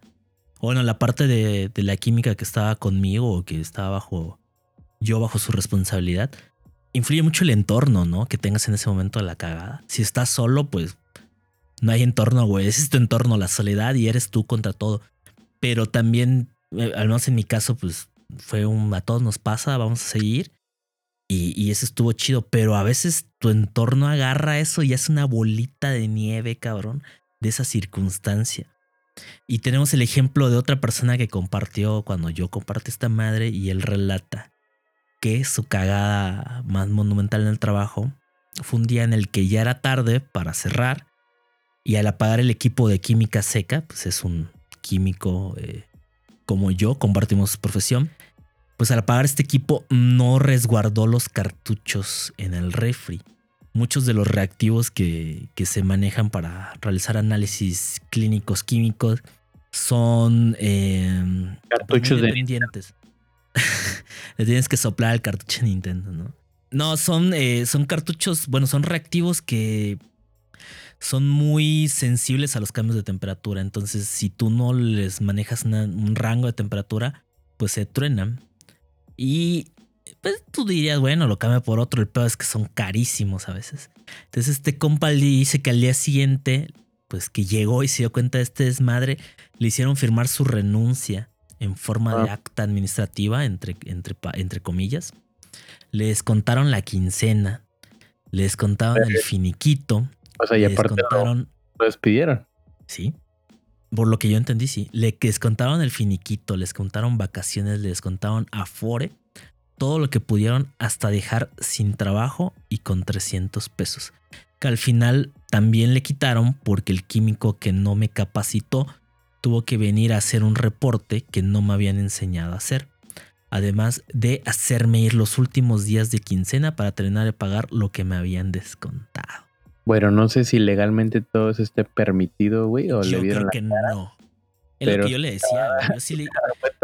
Bueno, la parte de, de la química que estaba conmigo o que estaba bajo, yo bajo su responsabilidad, influye mucho el entorno, ¿no? Que tengas en ese momento la cagada. Si estás solo, pues no hay entorno, güey. Es tu entorno, la soledad y eres tú contra todo. Pero también, eh, al menos en mi caso, pues fue un a todos nos pasa, vamos a seguir. Y, y eso estuvo chido, pero a veces tu entorno agarra eso y hace una bolita de nieve, cabrón, de esa circunstancia. Y tenemos el ejemplo de otra persona que compartió cuando yo compartí esta madre y él relata que su cagada más monumental en el trabajo fue un día en el que ya era tarde para cerrar y al apagar el equipo de química seca, pues es un químico eh, como yo, compartimos profesión, pues al apagar este equipo no resguardó los cartuchos en el refri. Muchos de los reactivos que, que se manejan para realizar análisis clínicos químicos son eh, Cartuchos de dependientes. [laughs] Le tienes que soplar el cartucho de Nintendo, ¿no? No, son, eh, son cartuchos, bueno, son reactivos que son muy sensibles a los cambios de temperatura. Entonces, si tú no les manejas un rango de temperatura, pues se truenan. Y pues tú dirías, bueno, lo cambia por otro. El peor es que son carísimos a veces. Entonces, este compa dice que al día siguiente, pues que llegó y se dio cuenta de este desmadre, le hicieron firmar su renuncia en forma de Ah. acta administrativa, entre, entre, entre comillas. Les contaron la quincena, les contaron el finiquito, O sea, y les aparte lo, contaron lo despidieron. Sí. Por lo que yo entendí, sí. Les contaron el finiquito, les contaron vacaciones, les contaron afore, todo lo que pudieron hasta dejar sin trabajo y con 300 pesos. Que al final también le quitaron porque el químico que no me capacitó tuvo que venir a hacer un reporte que no me habían enseñado a hacer. Además de hacerme ir los últimos días de quincena para terminar de pagar lo que me habían descontado. Bueno, no sé si legalmente todo eso esté permitido, güey, o Yo le vieron creo la que no. Es lo Pero- que yo le decía, güey. [laughs] Yo sí le-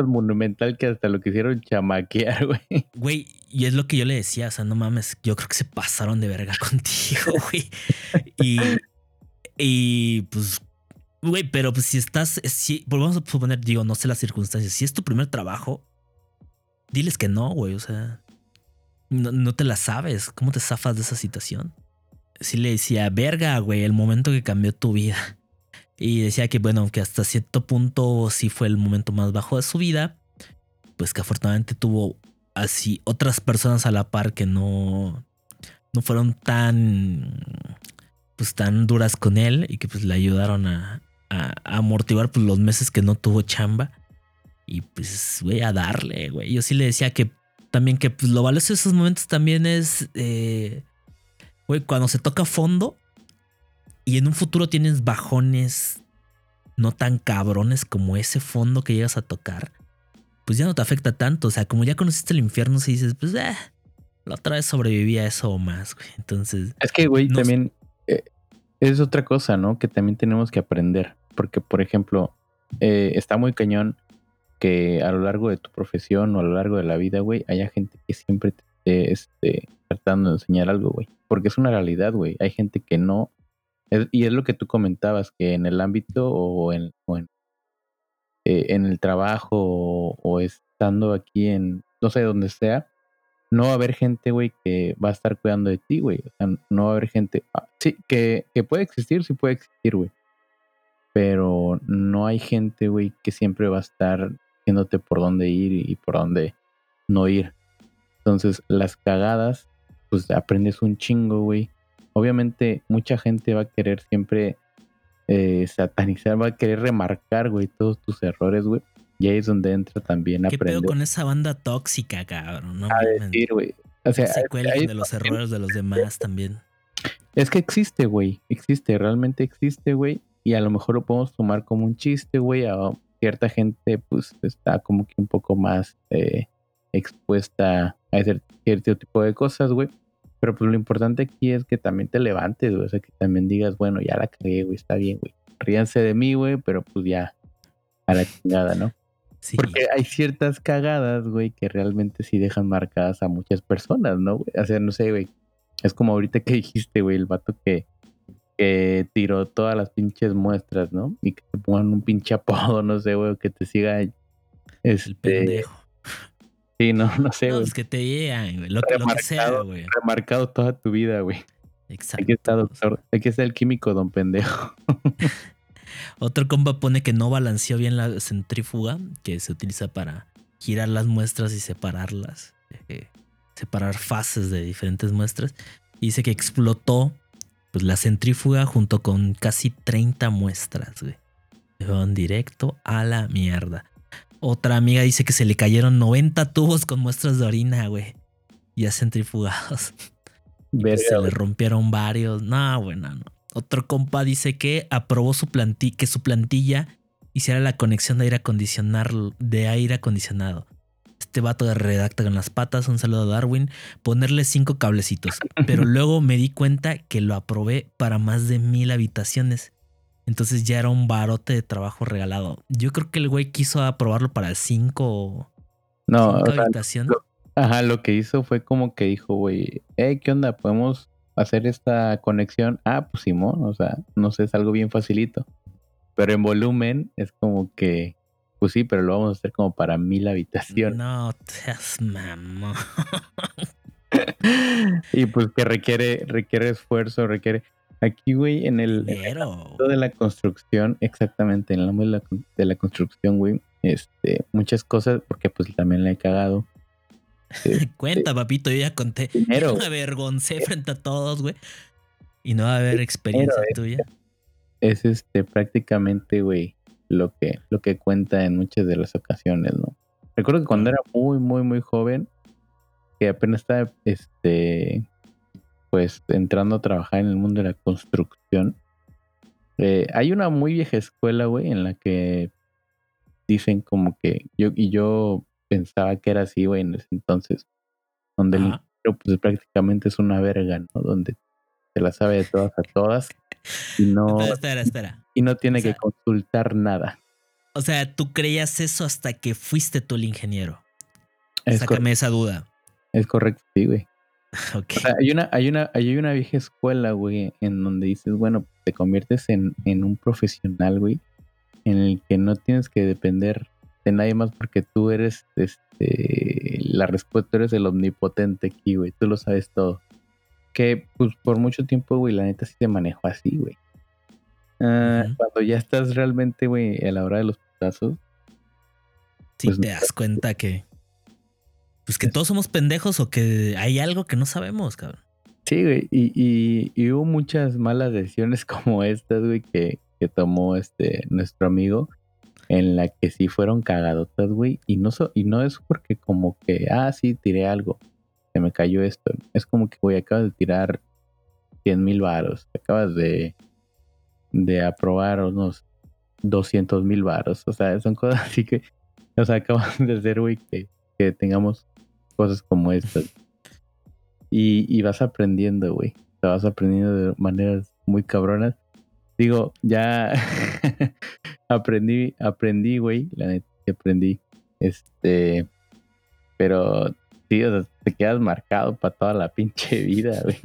monumental que hasta lo quisieron chamaquear, [laughs] güey. Güey, y es lo que yo le decía, o sea, no mames, yo creo que se pasaron de verga [laughs] contigo, güey. Y, y pues, güey, pero pues si estás, si, pues vamos a suponer, digo, no sé las circunstancias, si es tu primer trabajo, diles que no, güey, o sea, no, no te la sabes, ¿cómo te zafas de esa situación? Sí le decía, verga, güey, el momento que cambió tu vida. Y decía que, bueno, que hasta cierto punto sí fue el momento más bajo de su vida, pues que afortunadamente tuvo así otras personas a la par que no, no fueron tan pues tan duras con él y que pues le ayudaron a, a- a amortiguar pues, los meses que no tuvo chamba y pues güey a darle güey yo sí le decía que también que pues, lo valioso de esos momentos también es eh, güey cuando se toca fondo y en un futuro tienes bajones no tan cabrones como ese fondo que llegas a tocar pues ya no te afecta tanto. O sea, como ya conociste el infierno, si dices, pues, eh, la otra vez sobreviví a eso o más, güey. Entonces, Es que, güey, No también eh, es otra cosa, ¿no? Que también tenemos que aprender. Porque, por ejemplo, eh, está muy cañón que a lo largo de tu profesión o a lo largo de la vida, güey, haya gente que siempre te esté este, tratando de enseñar algo, güey. Porque es una realidad, güey. Hay gente que no. y es lo que tú comentabas, que en el ámbito o en, eh, en el trabajo o, o estando aquí en, no sé, donde sea, no va a haber gente, güey, que va a estar cuidando de ti, güey. O sea, no va a haber gente. ah, sí, que, que puede existir, sí puede existir, güey. Pero no hay gente, güey, que siempre va a estar diciéndote por dónde ir y por dónde no ir. Entonces, las cagadas, pues aprendes un chingo, güey. Obviamente, mucha gente va a querer siempre eh, satanizar, va a querer remarcar, güey, todos tus errores, güey. Y ahí es donde entra también ¿qué pedo aprender con esa banda tóxica, cabrón? No a decir, güey. O sea, se cuelguen ahí- de los errores de los demás también. Es que existe, güey. Existe, realmente existe, güey. Y a lo mejor lo podemos tomar como un chiste, güey. A cierta gente, pues, está como que un poco más eh, expuesta a ese cierto tipo de cosas, güey. Pero pues lo importante aquí es que también te levantes, güey. O sea, que también digas, bueno, ya la creé, güey, está bien, güey. Ríanse de mí, güey, pero pues ya a la chingada, ¿no? Sí. Porque hay ciertas cagadas, güey, que realmente sí dejan marcadas a muchas personas, ¿no? güey? O sea, no sé, güey. Es como ahorita que dijiste, güey, el vato que, que tiró todas las pinches muestras, ¿no? Y que te pongan un pinche apodo, [laughs] no sé, güey, que te siga. El Este, pendejo. Sí, no, no sé, No, güey. es que te llegan, güey. Lo, que- lo que sea, güey. Remarcado toda tu vida, güey. Exacto. Aquí está, doctor. Aquí está el químico, don pendejo. [laughs] Otro compa pone que no balanceó bien la centrífuga que se utiliza para girar las muestras y separarlas. eh, separar fases de diferentes muestras. Y dice que explotó pues, la centrífuga junto con casi 30 muestras, güey. Se fueron directo a la mierda. Otra amiga dice que se le cayeron 90 tubos con muestras de orina, güey. Ya centrifugados. [laughs] Verga, Se le rompieron varios. No, bueno, no. Otro compa dice que aprobó su plantilla, que su plantilla hiciera la conexión de aire acondicionado, de aire acondicionado. Este vato de redacta con las patas, un saludo a Darwin, ponerle cinco cablecitos. Pero [laughs] luego me di cuenta que lo aprobé para más de mil habitaciones. Entonces ya era un barote de trabajo regalado. Yo creo que el güey quiso aprobarlo para cinco, No, cinco o sea, habitaciones. Ajá, lo que hizo fue como que dijo, güey, hey, ¿qué onda? ¿Podemos hacer esta conexión? Ah, pues Simón, o sea, no sé, es algo bien facilito. Pero en volumen es como que, pues sí, pero lo vamos a hacer como para mil habitaciones. No seas mamón. [laughs] Y pues que requiere, requiere esfuerzo, requiere... Aquí, güey, en el... en el de la construcción, exactamente, en el ámbito de la, con- de la construcción, güey, este, muchas cosas, porque pues también la he cagado. [laughs] Cuenta, papito, yo ya conté. Dinero, Yo me avergoncé frente a todos, güey. Y no va a haber experiencia eh. tuya. es este prácticamente, güey, lo que, lo que cuenta en muchas de las ocasiones, ¿no? Recuerdo que cuando era muy, muy, muy joven, que apenas estaba, este, pues entrando a trabajar en el mundo de la construcción, Eh, hay una muy vieja escuela, güey, en la que dicen como que yo y yo pensaba que era así, güey, en ese entonces, donde el Ajá. ingeniero pues prácticamente es una verga, ¿no? Donde se la sabe de todas a todas y no [laughs] Espera, espera, espera. Y no tiene O sea- que consultar nada. O sea, tú creías eso hasta que fuiste tú el ingeniero. Es, Sácame esa duda. es correcto, sí, güey. [laughs] Ok. O sea, hay una, hay una, hay una vieja escuela, güey, en donde dices, bueno, te conviertes en, en un profesional, güey, en el que no tienes que depender de nadie más porque tú eres, este, la respuesta, tú eres el omnipotente aquí, güey, tú lo sabes todo. Que, pues, por mucho tiempo, güey, la neta sí se manejó así, güey. Ujú. Cuando ya estás realmente, güey, a la hora de los putazos, Si pues, te das cuenta que. Pues que todos somos pendejos o que hay algo que no sabemos, cabrón. Sí, güey, y, y, y hubo muchas malas decisiones [laughs] como estas, güey, que, que tomó este nuestro amigo, en la que sí fueron cagadotas, güey, y no, so- y no es porque como que, ah, sí, tiré algo, se me cayó esto, es como que, güey, acabas de tirar 100 mil varos, acabas de, de aprobar unos 200 mil varos, o sea, son cosas [laughs] así que, o sea, acabas de hacer, güey, que, que tengamos cosas como estas. Y, y vas aprendiendo, güey. Te vas aprendiendo de maneras muy cabronas. Digo, ya [laughs] aprendí, aprendí, güey. La neta que aprendí. Este, pero sí, o sea, te quedas marcado para toda la pinche vida, güey.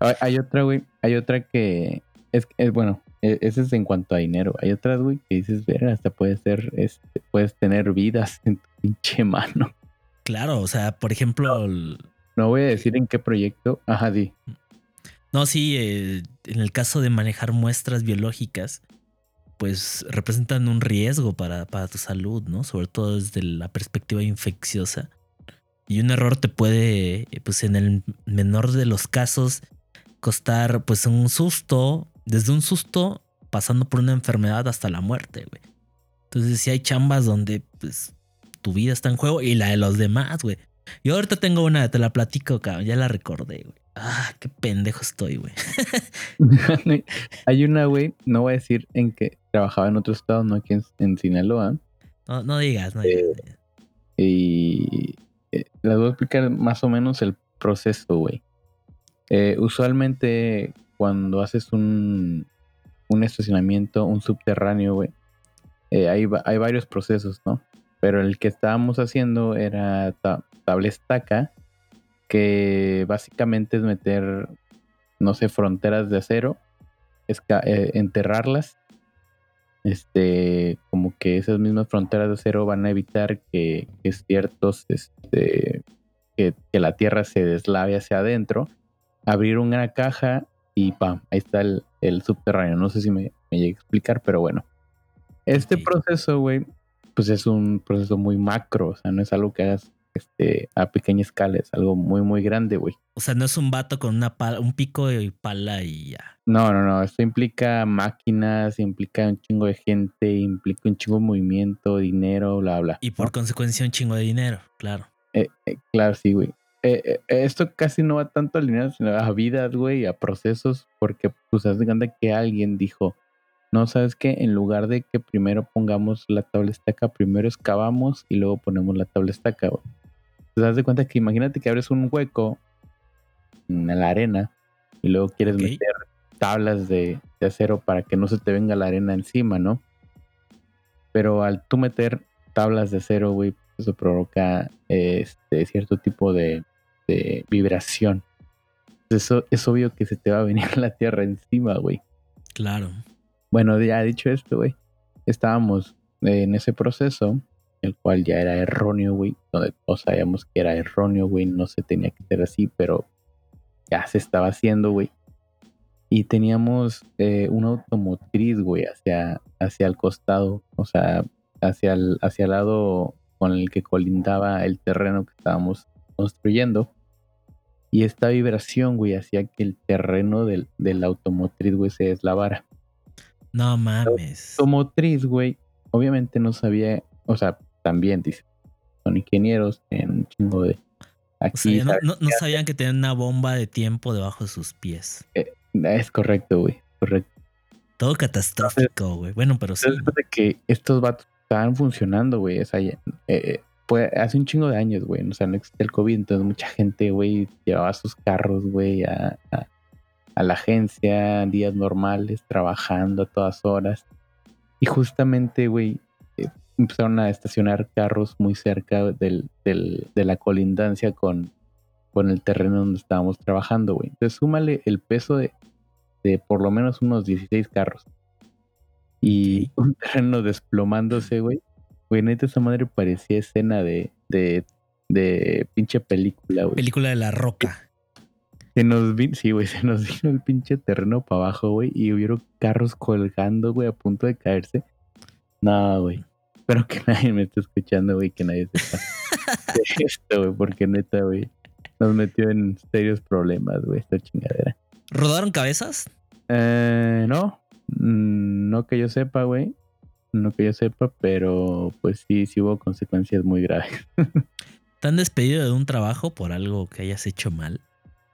[laughs] Hay otra, güey. Hay otra que es, es bueno, e- ese es en cuanto a dinero. Hay otras, güey, que dices, ver, hasta puede ser, este, puedes tener vidas en tu pinche [laughs] mano. Claro, o sea, por ejemplo, No voy a decir en qué proyecto. Ajá, sí. no, sí, eh, en el caso de manejar muestras biológicas, pues representan un riesgo para, para tu salud, ¿no? Sobre todo desde la perspectiva infecciosa. Y un error te puede, eh, pues en el menor de los casos, costar pues un susto, desde un susto, pasando por una enfermedad hasta la muerte, güey. Entonces sí hay chambas donde pues tu vida está en juego y la de los demás, güey. Yo ahorita tengo una, te la platico, cabrón, ya la recordé, güey. Ah, qué pendejo estoy, güey. [laughs] Hay una, güey, no voy a decir en que trabajaba en otro estado, no aquí en, en Sinaloa. No, no digas, no digas. Y eh, les voy a explicar más o menos el proceso, güey. Eh, usualmente cuando haces un, un estacionamiento, un subterráneo, güey, eh, hay, hay varios procesos, ¿no? Pero el que estábamos haciendo era ta- tabla estaca, que básicamente es meter, no sé, fronteras de acero, eh, enterrarlas. Este, como que esas mismas fronteras de acero van a evitar que, que ciertos, este, que, que la tierra se deslave hacia adentro, abrir una caja y pam, ahí está el, el subterráneo. No sé si me, me llegué a explicar, pero bueno. Este proceso, güey, pues es un proceso muy macro, o sea, no es algo que hagas este, a pequeña escala, es algo muy, muy grande, güey. O sea, no es un vato con una pala, un pico y pala y ya. No, no, no, esto implica máquinas, implica un chingo de gente, implica un chingo de movimiento, dinero, bla, bla. Y por ¿no? consecuencia un chingo de dinero, claro. Eh, eh, claro, sí, güey. Eh, eh, esto casi no va tanto al dinero, sino a vidas, güey, a procesos, porque pues haz de cuenta que alguien dijo, no, ¿sabes qué? En lugar de que primero pongamos la tabla estaca, primero excavamos y luego ponemos la tabla estaca, güey. Entonces haz de cuenta que imagínate que abres un hueco en la arena y luego quieres meter tablas de, de acero para que no se te venga la arena encima, ¿no? Pero al tú meter tablas de acero, güey, eso provoca este cierto tipo de, de vibración. Eso es obvio que se te va a venir [laughs] la tierra encima, güey. Claro. Bueno, ya dicho esto, güey, estábamos en ese proceso, el cual ya era erróneo, güey, donde todos sabíamos que era erróneo, güey, no se tenía que hacer así, pero ya se estaba haciendo, güey. Y teníamos eh, una automotriz, güey, hacia, hacia el costado, o sea, hacia el, hacia el lado con el que colindaba el terreno que estábamos construyendo. Y esta vibración, güey, hacía que el terreno del, del automotriz, güey, se deslavara No mames. automotriz, güey, obviamente no sabía, o sea, también dice, son ingenieros en un chingo de O aquí. sea, no, no- no sabían que tenían una bomba de tiempo debajo de sus pies. Es correcto, güey, correcto. Todo catastrófico, güey. Bueno, pero sí. Después de que estos vatos estaban funcionando, güey. O sea, ya- eh, pues, hace un chingo de años, güey. O sea, no existía el COVID, entonces mucha gente, güey, llevaba sus carros, güey, a, a- a la agencia, días normales, trabajando a todas horas. Y justamente, güey, eh, empezaron a estacionar carros muy cerca del, del- de la colindancia con, con el terreno donde estábamos trabajando, güey. Entonces, súmale el peso de, de por lo menos unos 16 carros. Y un terreno desplomándose, güey. Güey, neta, esa madre parecía escena de, de, de pinche película, güey. Película de la roca. Se nos vino, sí, güey, [laughs] se nos vino el pinche terreno para abajo, güey, y hubieron carros colgando, güey, a punto de caerse. No, güey. Espero que [laughs] nadie me esté escuchando, güey, que nadie sepa [laughs] de esto, güey, porque neta, güey, nos metió en serios problemas, güey, esta chingadera. ¿Rodaron cabezas? Eh, no, Mm, no que yo sepa, güey. No que yo sepa, pero pues sí, sí hubo consecuencias muy graves. [laughs] ¿Te han despedido de un trabajo por algo que hayas hecho mal?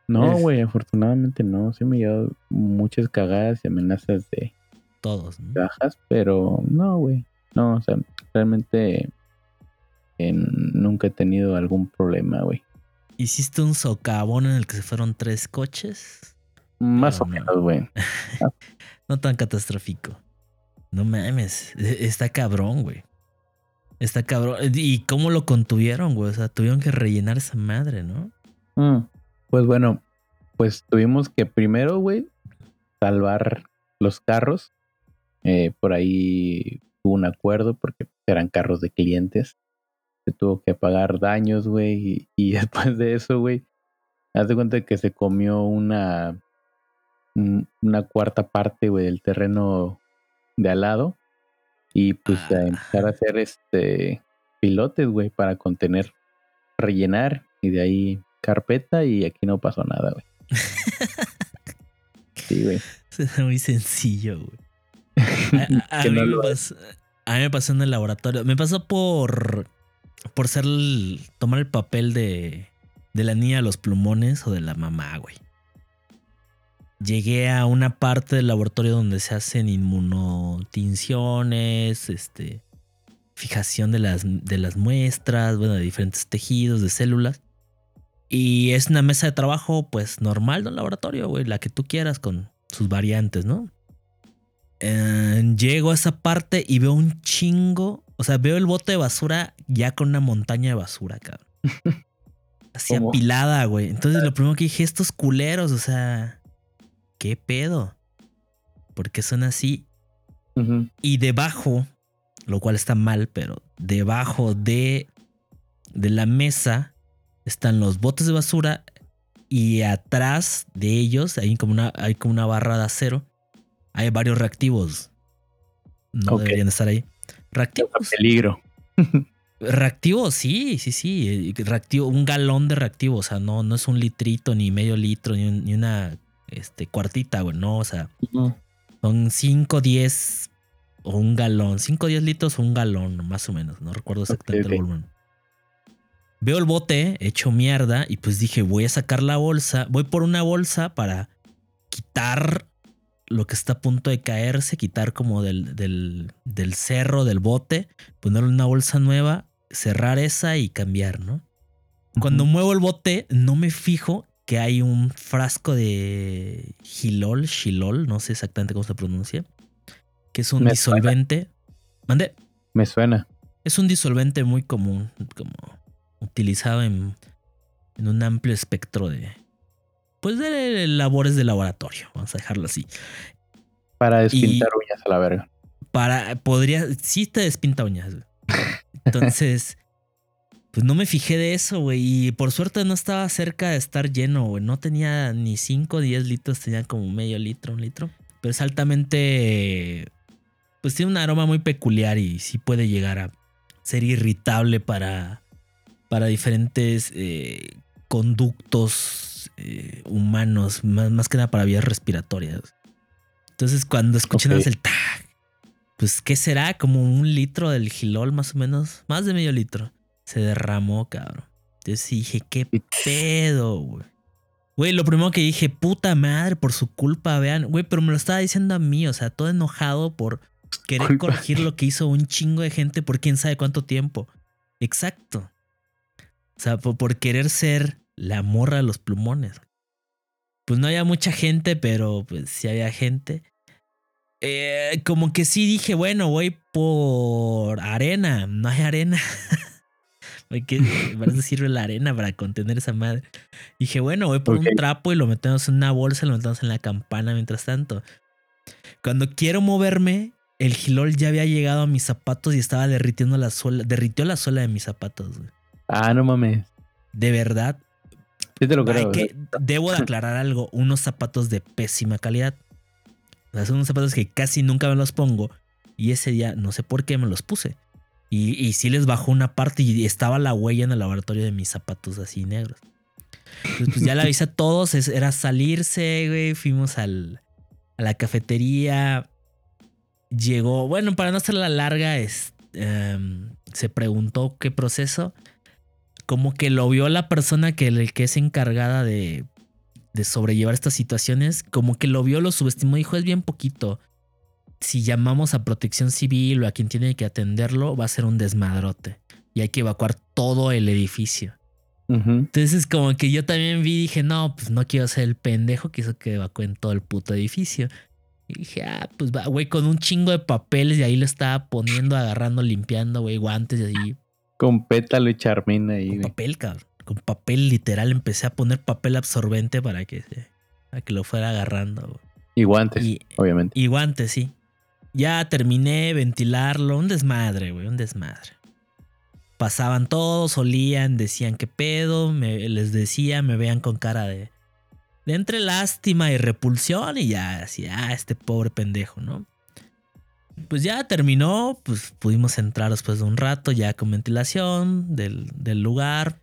No, Es- güey, afortunadamente no. Sí me llevado muchas cagadas y amenazas de Todos. ¿no? bajas, pero no, güey. No, o sea, realmente eh, nunca he tenido algún problema, güey. ¿Hiciste un socavón en el que se fueron tres coches? Más No, o no. menos, güey. [laughs] No tan catastrófico. No mames. e- Está cabrón, güey. Está cabrón. ¿Y cómo lo contuvieron, güey? O sea, tuvieron que rellenar esa madre, ¿no? Mm, Pues bueno, pues tuvimos que primero, güey, salvar los carros. Eh, por ahí hubo un acuerdo porque eran carros de clientes. Se tuvo que pagar daños, güey. Y, y [laughs] después de eso, güey, haz de cuenta que se comió una, un- una cuarta parte, güey, del terreno de al lado. Y pues a Ah. empezar a hacer este pilotes, güey, para contener, rellenar y de ahí carpeta y aquí no pasó nada, güey. [laughs] Sí, güey. Es muy sencillo, güey. [laughs] A, a- a Que mí no me lo pasó, a mí me pasó en el laboratorio. Me pasó por, por ser el- tomar el papel de, de la niña de los plumones o de la mamá, güey. Llegué a una parte del laboratorio donde se hacen inmunotinciones, este, fijación de las, de las muestras, bueno, de diferentes tejidos, de células. Y es una mesa de trabajo, pues normal de un laboratorio, güey, la que tú quieras con sus variantes, ¿no? Eh, llego a esa parte y veo un chingo, o sea, veo el bote de basura ya con una montaña de basura, cabrón. [laughs] Así ¿Cómo? apilada, güey. Entonces lo primero que dije, estos culeros, o sea, ¿qué pedo? ¿Por qué son así? Y debajo, lo cual está mal, pero debajo de, de la mesa están los botes de basura y atrás de ellos hay como una, hay como una barra de acero. Hay varios reactivos. No Ok. deberían estar ahí. Reactivos. Peligro. [laughs] Reactivos, sí, sí, sí. eh, Reactivo, un galón de reactivo. O sea, no, no es un litrito, ni medio litro, ni, un- ni una este, cuartita, güey. No, o sea, son 5, 10 o un galón. 5, 10 litros o un galón, más o menos. No recuerdo exactamente el volumen. Veo el bote hecho mierda y pues dije, voy a sacar la bolsa. Voy por una bolsa para quitar lo que está a punto de caerse, quitar como del, del, del cerro del bote, ponerle una bolsa nueva, cerrar esa y cambiar, ¿no? Cuando muevo el bote, no me fijo que hay un frasco de gilol, xilol, no sé exactamente cómo se pronuncia, que es un Me suena. disolvente. Mande, Me suena. es un disolvente muy común, como utilizado en, en un amplio espectro de, pues, de labores de laboratorio, vamos a dejarlo así. Para despintar uñas a la verga. Para, podría, sí te despinta uñas. [laughs] Entonces, pues no me fijé de eso, güey. Y por suerte no estaba cerca de estar lleno, güey. No tenía ni 5 o 10 litros, tenía como medio litro, un litro. Pero es altamente, pues tiene un aroma muy peculiar y sí puede llegar a ser irritable para, para diferentes eh, conductos eh, humanos, más, más que nada para vías respiratorias. Entonces, cuando escuché nada más Ok. el tag, pues, ¿qué será? Como un litro del gilol, más o menos. Más de medio litro. Se derramó, cabrón. Entonces dije, ¿qué pedo, güey? Güey, lo primero que dije, puta madre, por su culpa, vean. Güey, pero me lo estaba diciendo a mí, o sea, todo enojado por querer Culpa. corregir lo que hizo un chingo de gente por quién sabe cuánto tiempo. Exacto. O sea, por, por querer ser la morra de los plumones. Pues no había mucha gente, pero pues sí había gente. Eh, como que sí dije, bueno, voy por arena. No hay arena. [laughs] Güey, ¿Qué para eso sirve la arena para contener esa madre? Dije, bueno, voy por Ok. un trapo y lo metemos en una bolsa y lo metemos en la campana mientras tanto. Cuando quiero moverme, el gilol ya había llegado a mis zapatos y estaba derritiendo la suela, derritió la suela de mis zapatos. güey. Ah, no mames. De verdad, Sí te lo hay creo. que, debo de [laughs] aclarar algo, unos zapatos de pésima calidad. O sea, son unos zapatos que casi nunca me los pongo y ese día no sé por qué me los puse. Y, y sí les bajó una parte y estaba la huella en el laboratorio de mis zapatos así negros. Entonces, pues ya le avisé a todos, es- era salirse, güey. Fuimos al, a la cafetería. Llegó, bueno, para no hacerla larga, es, em, se preguntó qué proceso. Como que lo vio la persona que, el que es encargada de, de sobrellevar estas situaciones. Como que lo vio, lo subestimó, dijo, es bien poquito. Si llamamos a protección civil o a quien tiene que atenderlo, va a ser un desmadrote. Y hay que evacuar todo el edificio. Entonces, como que yo también vi y dije, no, pues no quiero ser el pendejo que hizo que evacúen todo el puto edificio. Y dije, ah, pues va, güey, con un chingo de papeles y ahí lo estaba poniendo, agarrando, limpiando, güey, guantes y así. Con pétalo y charmina ahí, Con güey. papel, cabrón. Con papel literal empecé a poner papel absorbente para que, para que lo fuera agarrando. güey. Y guantes, Y, obviamente. y guantes, sí. Ya terminé, ventilarlo, un desmadre, güey, un desmadre. Pasaban todos, olían, decían qué pedo, me, les decía, me vean con cara de, de entre lástima y repulsión y ya, así, ah, este pobre pendejo, ¿no? Pues ya terminó, pues pudimos entrar después de un rato ya con ventilación del, del lugar.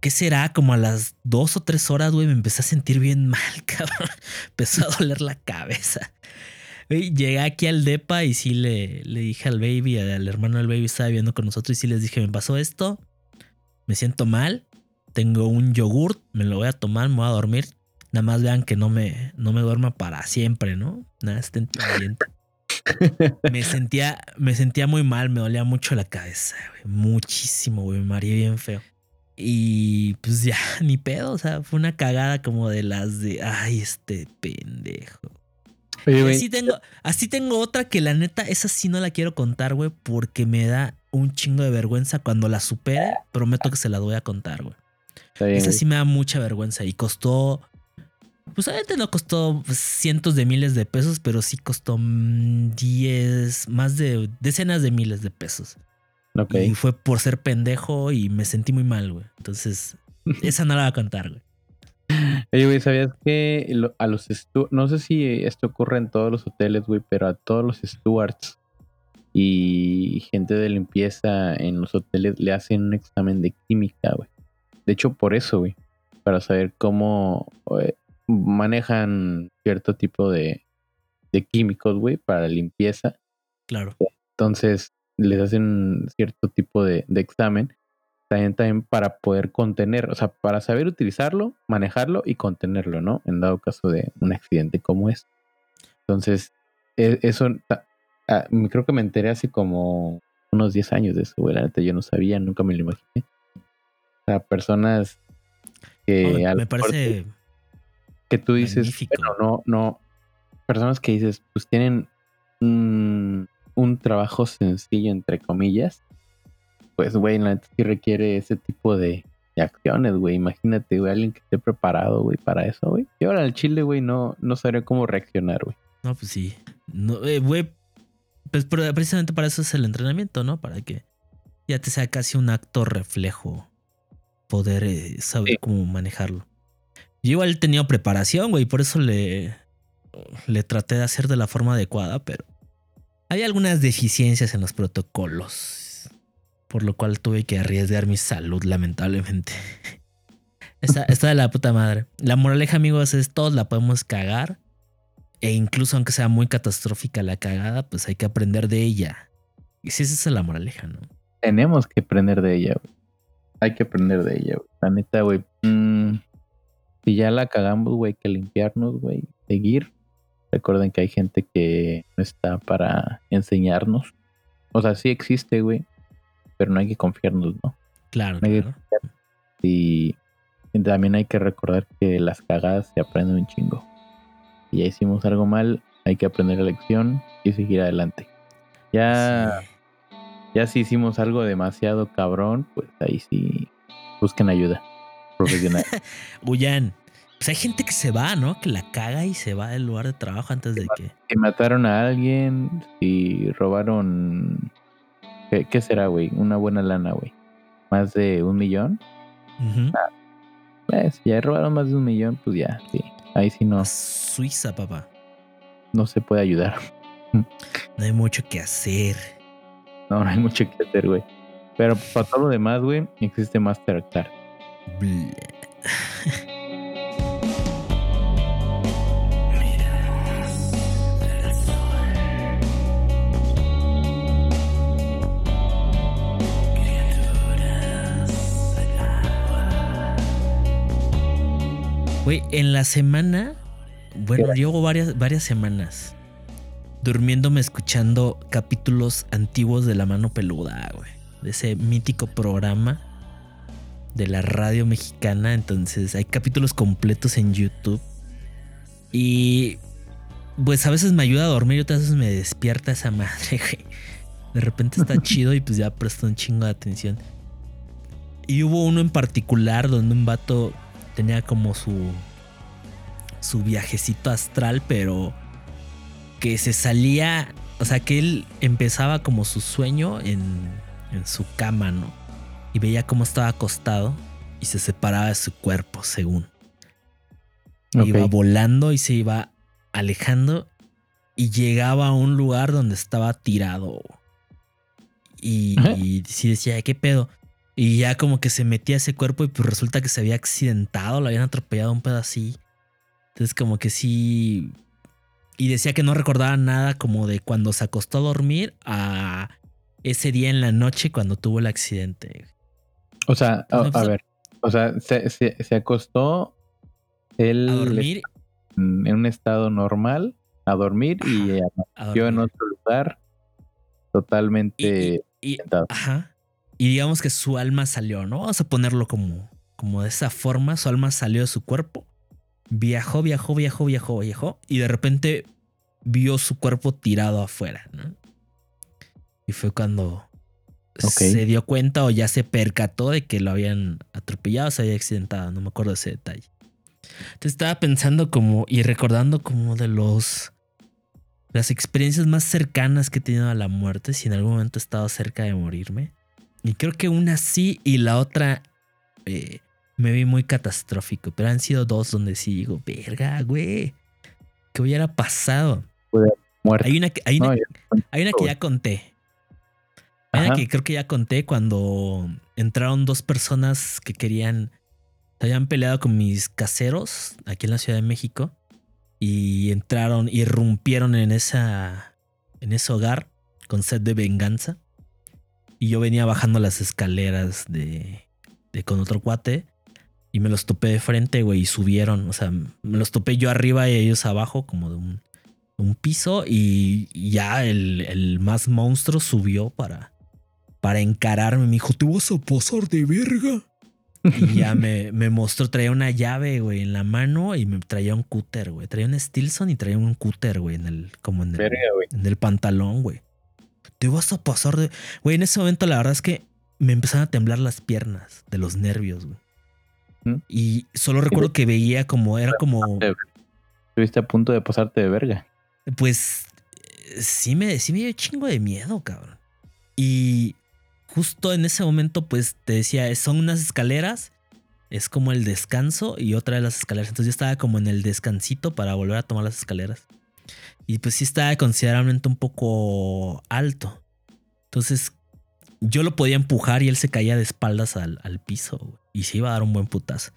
¿Qué será? Como a las dos o tres horas, güey, me empecé a sentir bien mal, [laughs] cabrón. Empezó a doler la cabeza. Llegué aquí al DEPA y sí le, le dije al baby, al hermano del baby estaba viviendo con nosotros y sí les dije, me pasó esto, me siento mal, tengo un yogurt, me lo voy a tomar, me voy a dormir. Nada más vean que no me, no me duerma para siempre, ¿no? Nada, estén pendientes. [laughs] Me sentía, me sentía muy mal, me dolía mucho la cabeza, güey, muchísimo, güey, me mareé bien feo. Y pues ya, [laughs] ni pedo, o sea, fue una cagada como de las de, ay, este pendejo. Oye, Y güey, así tengo, así tengo otra que la neta, esa sí no la quiero contar, güey, porque me da un chingo de vergüenza cuando la supere. Prometo que se la voy a contar, güey. bien, Esa güey. sí me da mucha vergüenza y costó. Pues obviamente no costó cientos de miles de pesos, pero sí costó mm, 10, más de decenas de miles de pesos. Y fue por ser pendejo y me sentí muy mal, güey. Entonces, [laughs] esa no la voy a contar, güey. Oye, güey, ¿sabías que a los no sé si esto ocurre en todos los hoteles, güey, pero a todos los stewards y gente de limpieza en los hoteles le hacen un examen de química, güey. De hecho, por eso, güey, para saber cómo eh, manejan cierto tipo de, de químicos, güey, para limpieza. Claro. Entonces, les hacen cierto tipo de, de examen. También, también para poder contener, o sea, para saber utilizarlo, manejarlo y contenerlo, ¿no? En dado caso de un accidente como es. Entonces, e- eso, ah, creo que me enteré hace como unos 10 años de eso, güey. La neta, yo no sabía, nunca me lo imaginé. O sea, personas que Oh, a me parece. que tú dices, bueno, no, no, personas que dices, pues tienen un, un trabajo sencillo, entre comillas, pues, güey, la neta sí requiere ese tipo de, de acciones, güey. Imagínate, güey, alguien que esté preparado, güey, para eso, güey. Y ahora al chile, güey, no, no sabría cómo reaccionar, güey. No, pues sí. No, eh, güey, pues pero precisamente para eso es el entrenamiento, ¿no? Para que ya te sea casi un acto reflejo poder eh, saber Sí. cómo manejarlo. Yo igual he tenido preparación, güey, por eso le, le traté de hacer de la forma adecuada, pero hay algunas deficiencias en los protocolos, por lo cual tuve que arriesgar mi salud, lamentablemente. [laughs] Está, está de la puta madre. La moraleja, amigos, es todos la podemos cagar. E incluso aunque sea muy catastrófica la cagada, pues hay que aprender de ella. Y si esa es la moraleja, ¿no? Tenemos que aprender de ella, güey. Hay que aprender de ella, güey. La neta, güey. mm, si ya la cagamos, güey, que limpiarnos, güey, seguir. Recuerden que hay gente que no está para enseñarnos. O sea, sí existe, güey, pero no hay que confiarnos, ¿no? Claro, No hay que claro. Y, y también hay que recordar que las cagadas se aprenden un chingo. Si ya hicimos algo mal, hay que aprender la lección y seguir adelante. Ya, Sí. ya si hicimos algo demasiado cabrón, pues ahí sí busquen ayuda profesional. [laughs] Guyán. Pues hay gente que se va, ¿no? Que la caga y se va del lugar de trabajo antes de que. si mataron a alguien, si robaron... ¿Qué, qué será, güey? Una buena lana, güey. Más de un millón. Ujú. Pues, si ya robaron más de un millón, pues ya, sí. Ahí sí no, Suiza, papá. no se puede ayudar. No hay mucho que hacer. No, no hay mucho que hacer, güey. Pero para todo lo demás, güey, existe Mastercard. Güey, en la semana, bueno, llevo varias, varias semanas durmiéndome escuchando capítulos antiguos de La Mano Peluda, güey. De ese mítico programa de la radio mexicana. Entonces hay capítulos completos en YouTube. Y pues a veces me ayuda a dormir y otras veces me despierta esa madre, [laughs] güey. De repente está [laughs] chido y pues ya presto un chingo de atención. Y hubo uno en particular donde un vato tenía como su su viajecito astral, pero que se salía, o sea, que él empezaba como su sueño en, en su cama, ¿no? Y veía cómo estaba acostado y se separaba de su cuerpo, según. Iba volando y se iba alejando y llegaba a un lugar donde estaba tirado. Y, y sí decía, ¿qué pedo? Y ya como que se metía ese cuerpo y pues resulta que se había accidentado, lo habían atropellado un pedo así. Entonces como que sí... Y decía que no recordaba nada como de cuando se acostó a dormir a ese día en la noche cuando tuvo el accidente. O sea, a, pues, a ver. O sea, se, se, se acostó él A dormir, en un estado normal a dormir y amaneció en otro lugar totalmente Y. Ajá. Y digamos que su alma salió, ¿no? Vamos a ponerlo como, como de esa forma. Su alma salió de su cuerpo. Viajó, viajó, viajó, viajó, viajó. Y de repente vio su cuerpo tirado afuera, ¿no? Y fue cuando se dio cuenta o ya se percató de que lo habían atropellado, se había accidentado. No me acuerdo ese detalle. Entonces estaba pensando como y recordando como de los las experiencias más cercanas que he tenido a la muerte, si en algún momento he estado cerca de morirme. Y creo que una sí y la otra eh, me vi muy catastrófico, pero han sido dos donde sí digo, verga, güey, ¿qué hubiera pasado? muerto. Hay una que, hay una, No, hay una que ya conté. Hay una que creo que ya conté cuando entraron dos personas que querían. Se habían peleado con mis caseros aquí en la Ciudad de México. Y entraron, irrumpieron en esa. en ese hogar con sed de venganza. Y yo venía bajando las escaleras de. de con otro cuate. Y me los topé de frente, güey. Y subieron. O sea, me los topé yo arriba y ellos abajo, como de un un piso y ya el, el más monstruo subió para, para encararme. Me dijo, ¿te vas a pasar de verga? Y [laughs] ya me, me mostró, traía una llave, güey, en la mano y me traía un cúter, güey. Traía un Stilson y traía un cúter, güey, en el, como en el, Verga, güey. en el pantalón, güey. Te vas a pasar de... Güey, en ese momento la verdad es que me empezaron a temblar las piernas de los nervios, güey. ¿Mm? Y solo recuerdo que veía como, era como... Estuviste a punto de pasarte de verga. Pues eh, sí me, sí me dio chingo de miedo, cabrón. Y justo en ese momento, pues te decía, son unas escaleras, es como el descanso y otra de las escaleras. Entonces yo estaba como en el descansito para volver a tomar las escaleras. Y pues sí estaba considerablemente un poco alto. Entonces yo lo podía empujar y él se caía de espaldas al, al piso güey, y se iba a dar un buen putazo.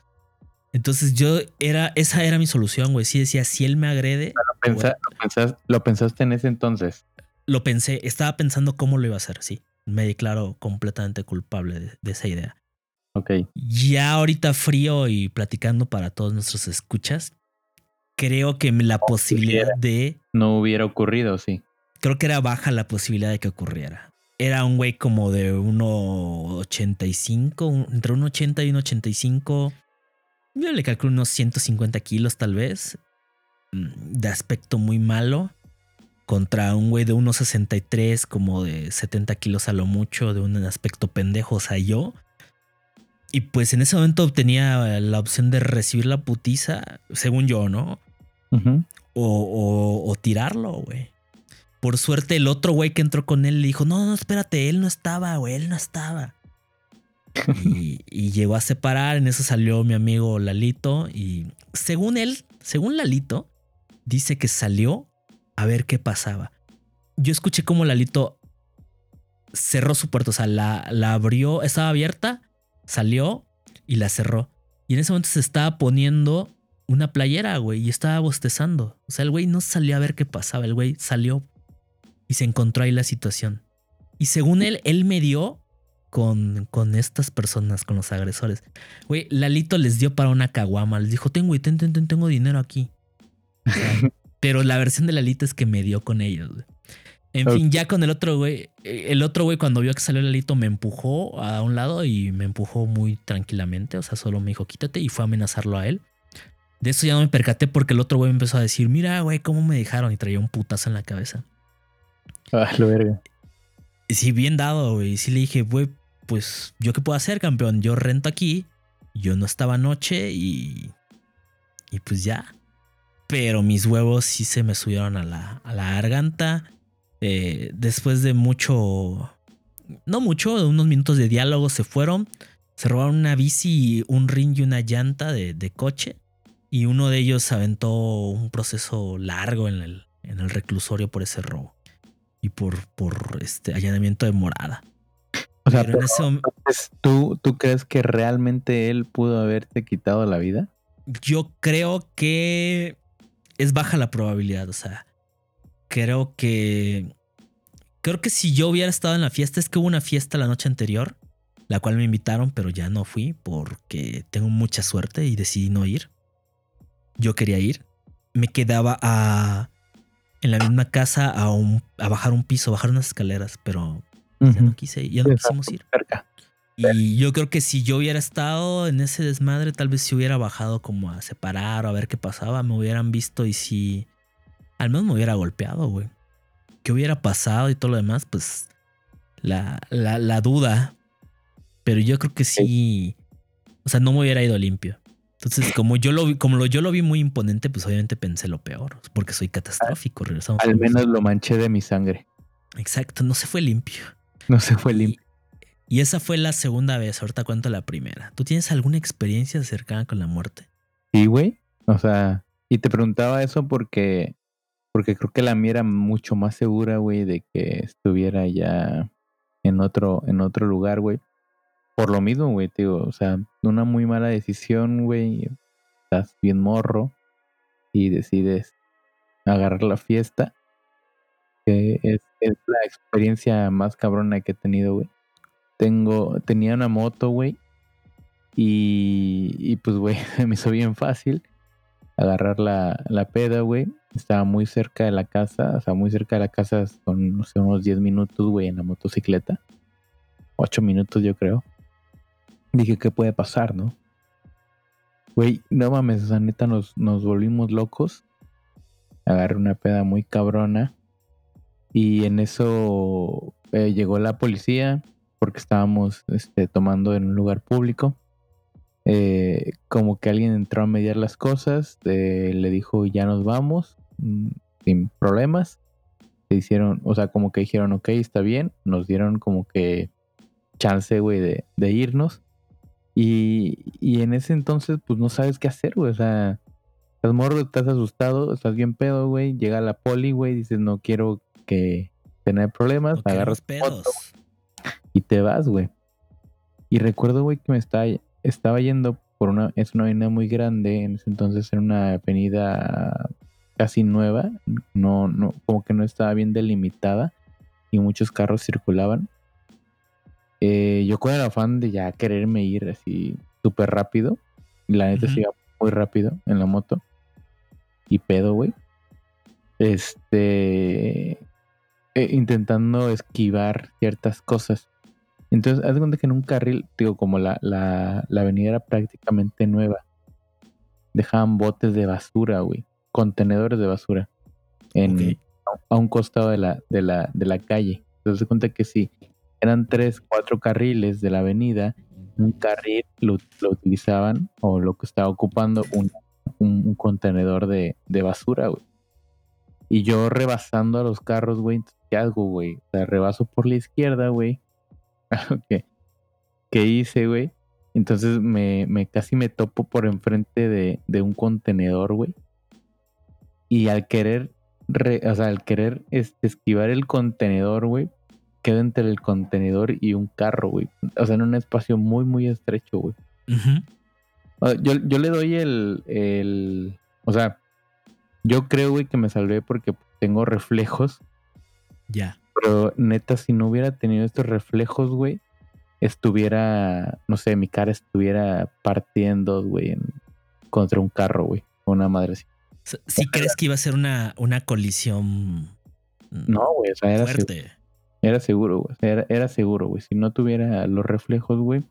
Entonces yo era, esa era mi solución, güey. Sí decía, si él me agrede, Lo, pensa- lo pensas- lo pensaste en ese entonces. lo pensé, estaba pensando cómo lo iba a hacer, sí. Me declaro completamente culpable de, de esa idea. Ok. Ya ahorita frío y platicando para todos nuestros escuchas, creo que la posibilidad de No hubiera ocurrido, sí. creo que era baja la posibilidad de que ocurriera. Era un güey como de 1,85, un- entre un 80 y un 85. Yo le calculo unos 150 kilos tal vez. mm, De aspecto muy malo. Contra un güey de 1,63 como de 70 kilos a lo mucho, de un aspecto pendejo, o sea, yo. Y pues en ese momento tenía la opción de recibir la putiza, según yo, ¿no? O, o- o tirarlo, güey. Por suerte, el otro güey que entró con él le dijo: No, no, espérate, él no estaba, güey, él no estaba. [laughs] y, y llegó a separar. En eso salió mi amigo Lalito. Y según él, según Lalito, dice que salió a ver qué pasaba. Yo escuché cómo Lalito cerró su puerta, o sea, la, la abrió, estaba abierta, salió y la cerró. Y en ese momento se estaba poniendo una playera, güey, y estaba bostezando. O sea, el güey no salió a ver qué pasaba, el güey salió y se encontró ahí la situación. Y según él, él me dio con, con estas personas, con los agresores. Güey, Lalito les dio para una caguama, les dijo, tengo, ten, ten, ten, tengo dinero aquí. O sea, [laughs] pero la versión de Lalito es que me dio con ellos, güey. En fin, ya con el otro güey, eh, el otro güey cuando vio que salió Lalito me empujó a un lado y me empujó muy tranquilamente, o sea, solo me dijo quítate y fue a amenazarlo a él. De eso ya no me percaté porque el otro güey me empezó a decir, mira, güey, cómo me dejaron y traía un putazo en la cabeza. Ah, lo verga. Y sí, bien dado, güey. Y sí le dije, güey, pues, ¿yo qué puedo hacer, campeón? Yo rento aquí, yo no estaba anoche y... Y pues ya. Pero mis huevos sí se me subieron a la, a la garganta. Eh, después de mucho... No mucho, de unos minutos de diálogo se fueron. Se robaron una bici, un ring y una llanta de, de coche. Y uno de ellos aventó un proceso largo en el, en el reclusorio por ese robo. Y por, por este allanamiento de morada. O sea, Pero en ese entonces, ¿tú, ¿tú crees que realmente él pudo haberte quitado la vida? yo creo que es baja la probabilidad. O sea, creo que. Creo que si yo hubiera estado en la fiesta, es que hubo una fiesta la noche anterior, la cual me invitaron, pero ya no fui porque tengo mucha suerte y decidí no ir. Yo quería ir. Me quedaba a. En la misma casa a, un, a bajar un piso, bajar unas escaleras, pero ya no quise, ya no quisimos ir. Cerca. Y yo creo que si yo hubiera estado en ese desmadre, tal vez si hubiera bajado como a separar o a ver qué pasaba, me hubieran visto y si al menos me hubiera golpeado, güey. ¿Qué hubiera pasado y todo lo demás? Pues la, la, la duda. Pero yo creo que sí. O sea, no me hubiera ido limpio. Entonces, como yo lo vi, como lo, yo lo vi muy imponente, pues obviamente pensé lo peor, porque soy catastrófico. Regresamos. Al menos lo manché de mi sangre. Exacto, no se fue limpio. No se fue limpio. Y esa fue la segunda vez, ahorita cuento la primera. ¿Tú tienes alguna experiencia cercana con la muerte? Sí, güey. O sea, y te preguntaba eso porque, porque creo que la mía era mucho más segura, güey, de que estuviera ya en otro, en otro lugar, güey. Por lo mismo, güey, te digo, o sea, una muy mala decisión, güey. Estás bien morro y decides agarrar la fiesta. Que es, la experiencia más cabrona que he tenido, güey. Tengo, tenía una moto, güey. Y, y pues, güey, [laughs] me hizo bien fácil agarrar la, la peda, güey. Estaba muy cerca de la casa, o sea, muy cerca de la casa, son, no sé, unos 10 minutos, güey, en la motocicleta. 8 minutos, yo creo. Dije, ¿qué puede pasar, no? Güey, no mames, o sea, neta, nos, nos volvimos locos. Agarré una peda muy cabrona. Y en eso eh, llegó la policía, porque estábamos este, tomando en un lugar público. Eh, como que alguien entró a mediar las cosas, eh, le dijo ya nos vamos, mm, sin problemas. Se hicieron, o sea, como que dijeron, ok, está bien, nos dieron como que chance, güey, de, de irnos. Y, y en ese entonces, pues no sabes qué hacer, güey, o sea, estás morro, estás asustado, estás bien pedo, güey, llega la poli, güey, dices, no quiero que tener problemas, No agarras pedos. y te vas, güey. Y recuerdo, güey, que me estaba, estaba yendo por una, es una avenida muy grande, en ese entonces era una avenida casi nueva, no, no, como que no estaba bien delimitada y muchos carros circulaban. Eh, yo con el afán de ya quererme ir así súper rápido. La neta se iba muy rápido en la moto. Y pedo, güey. Este. eh, intentando esquivar ciertas cosas. Entonces, haz de cuenta que en un carril, digo, como la, la, la avenida era prácticamente nueva, dejaban botes de basura, güey. Contenedores de basura. En, a un costado de la, de la, de la calle. Entonces, haz de cuenta que sí, eran tres, cuatro carriles de la avenida. Un carril lo, lo utilizaban o lo que estaba ocupando un, un, un contenedor de, de basura, güey. Y yo rebasando a los carros, güey. entonces, ¿Qué hago, güey? O sea, rebaso por la izquierda, güey. [laughs] ¿Qué, ¿Qué hice, güey? Entonces me, me casi me topo por enfrente de, de un contenedor, güey. Y al querer, re- o sea, al querer este, esquivar el contenedor, güey, quedo entre el contenedor y un carro, güey. O sea, en un espacio muy, muy estrecho, güey. Yo, yo le doy el, el. O sea, yo creo, güey, que me salvé porque tengo reflejos. Ya. Pero neta, si no hubiera tenido estos reflejos, güey, estuviera. No sé, mi cara estuviera partiendo, güey, en- contra un carro, güey. Una madre así. Si crees que iba a ser una, una colisión No, güey, o sea, era, fuerte. Era seguro, güey. o Era, era seguro, güey. Si no tuviera los reflejos, güey,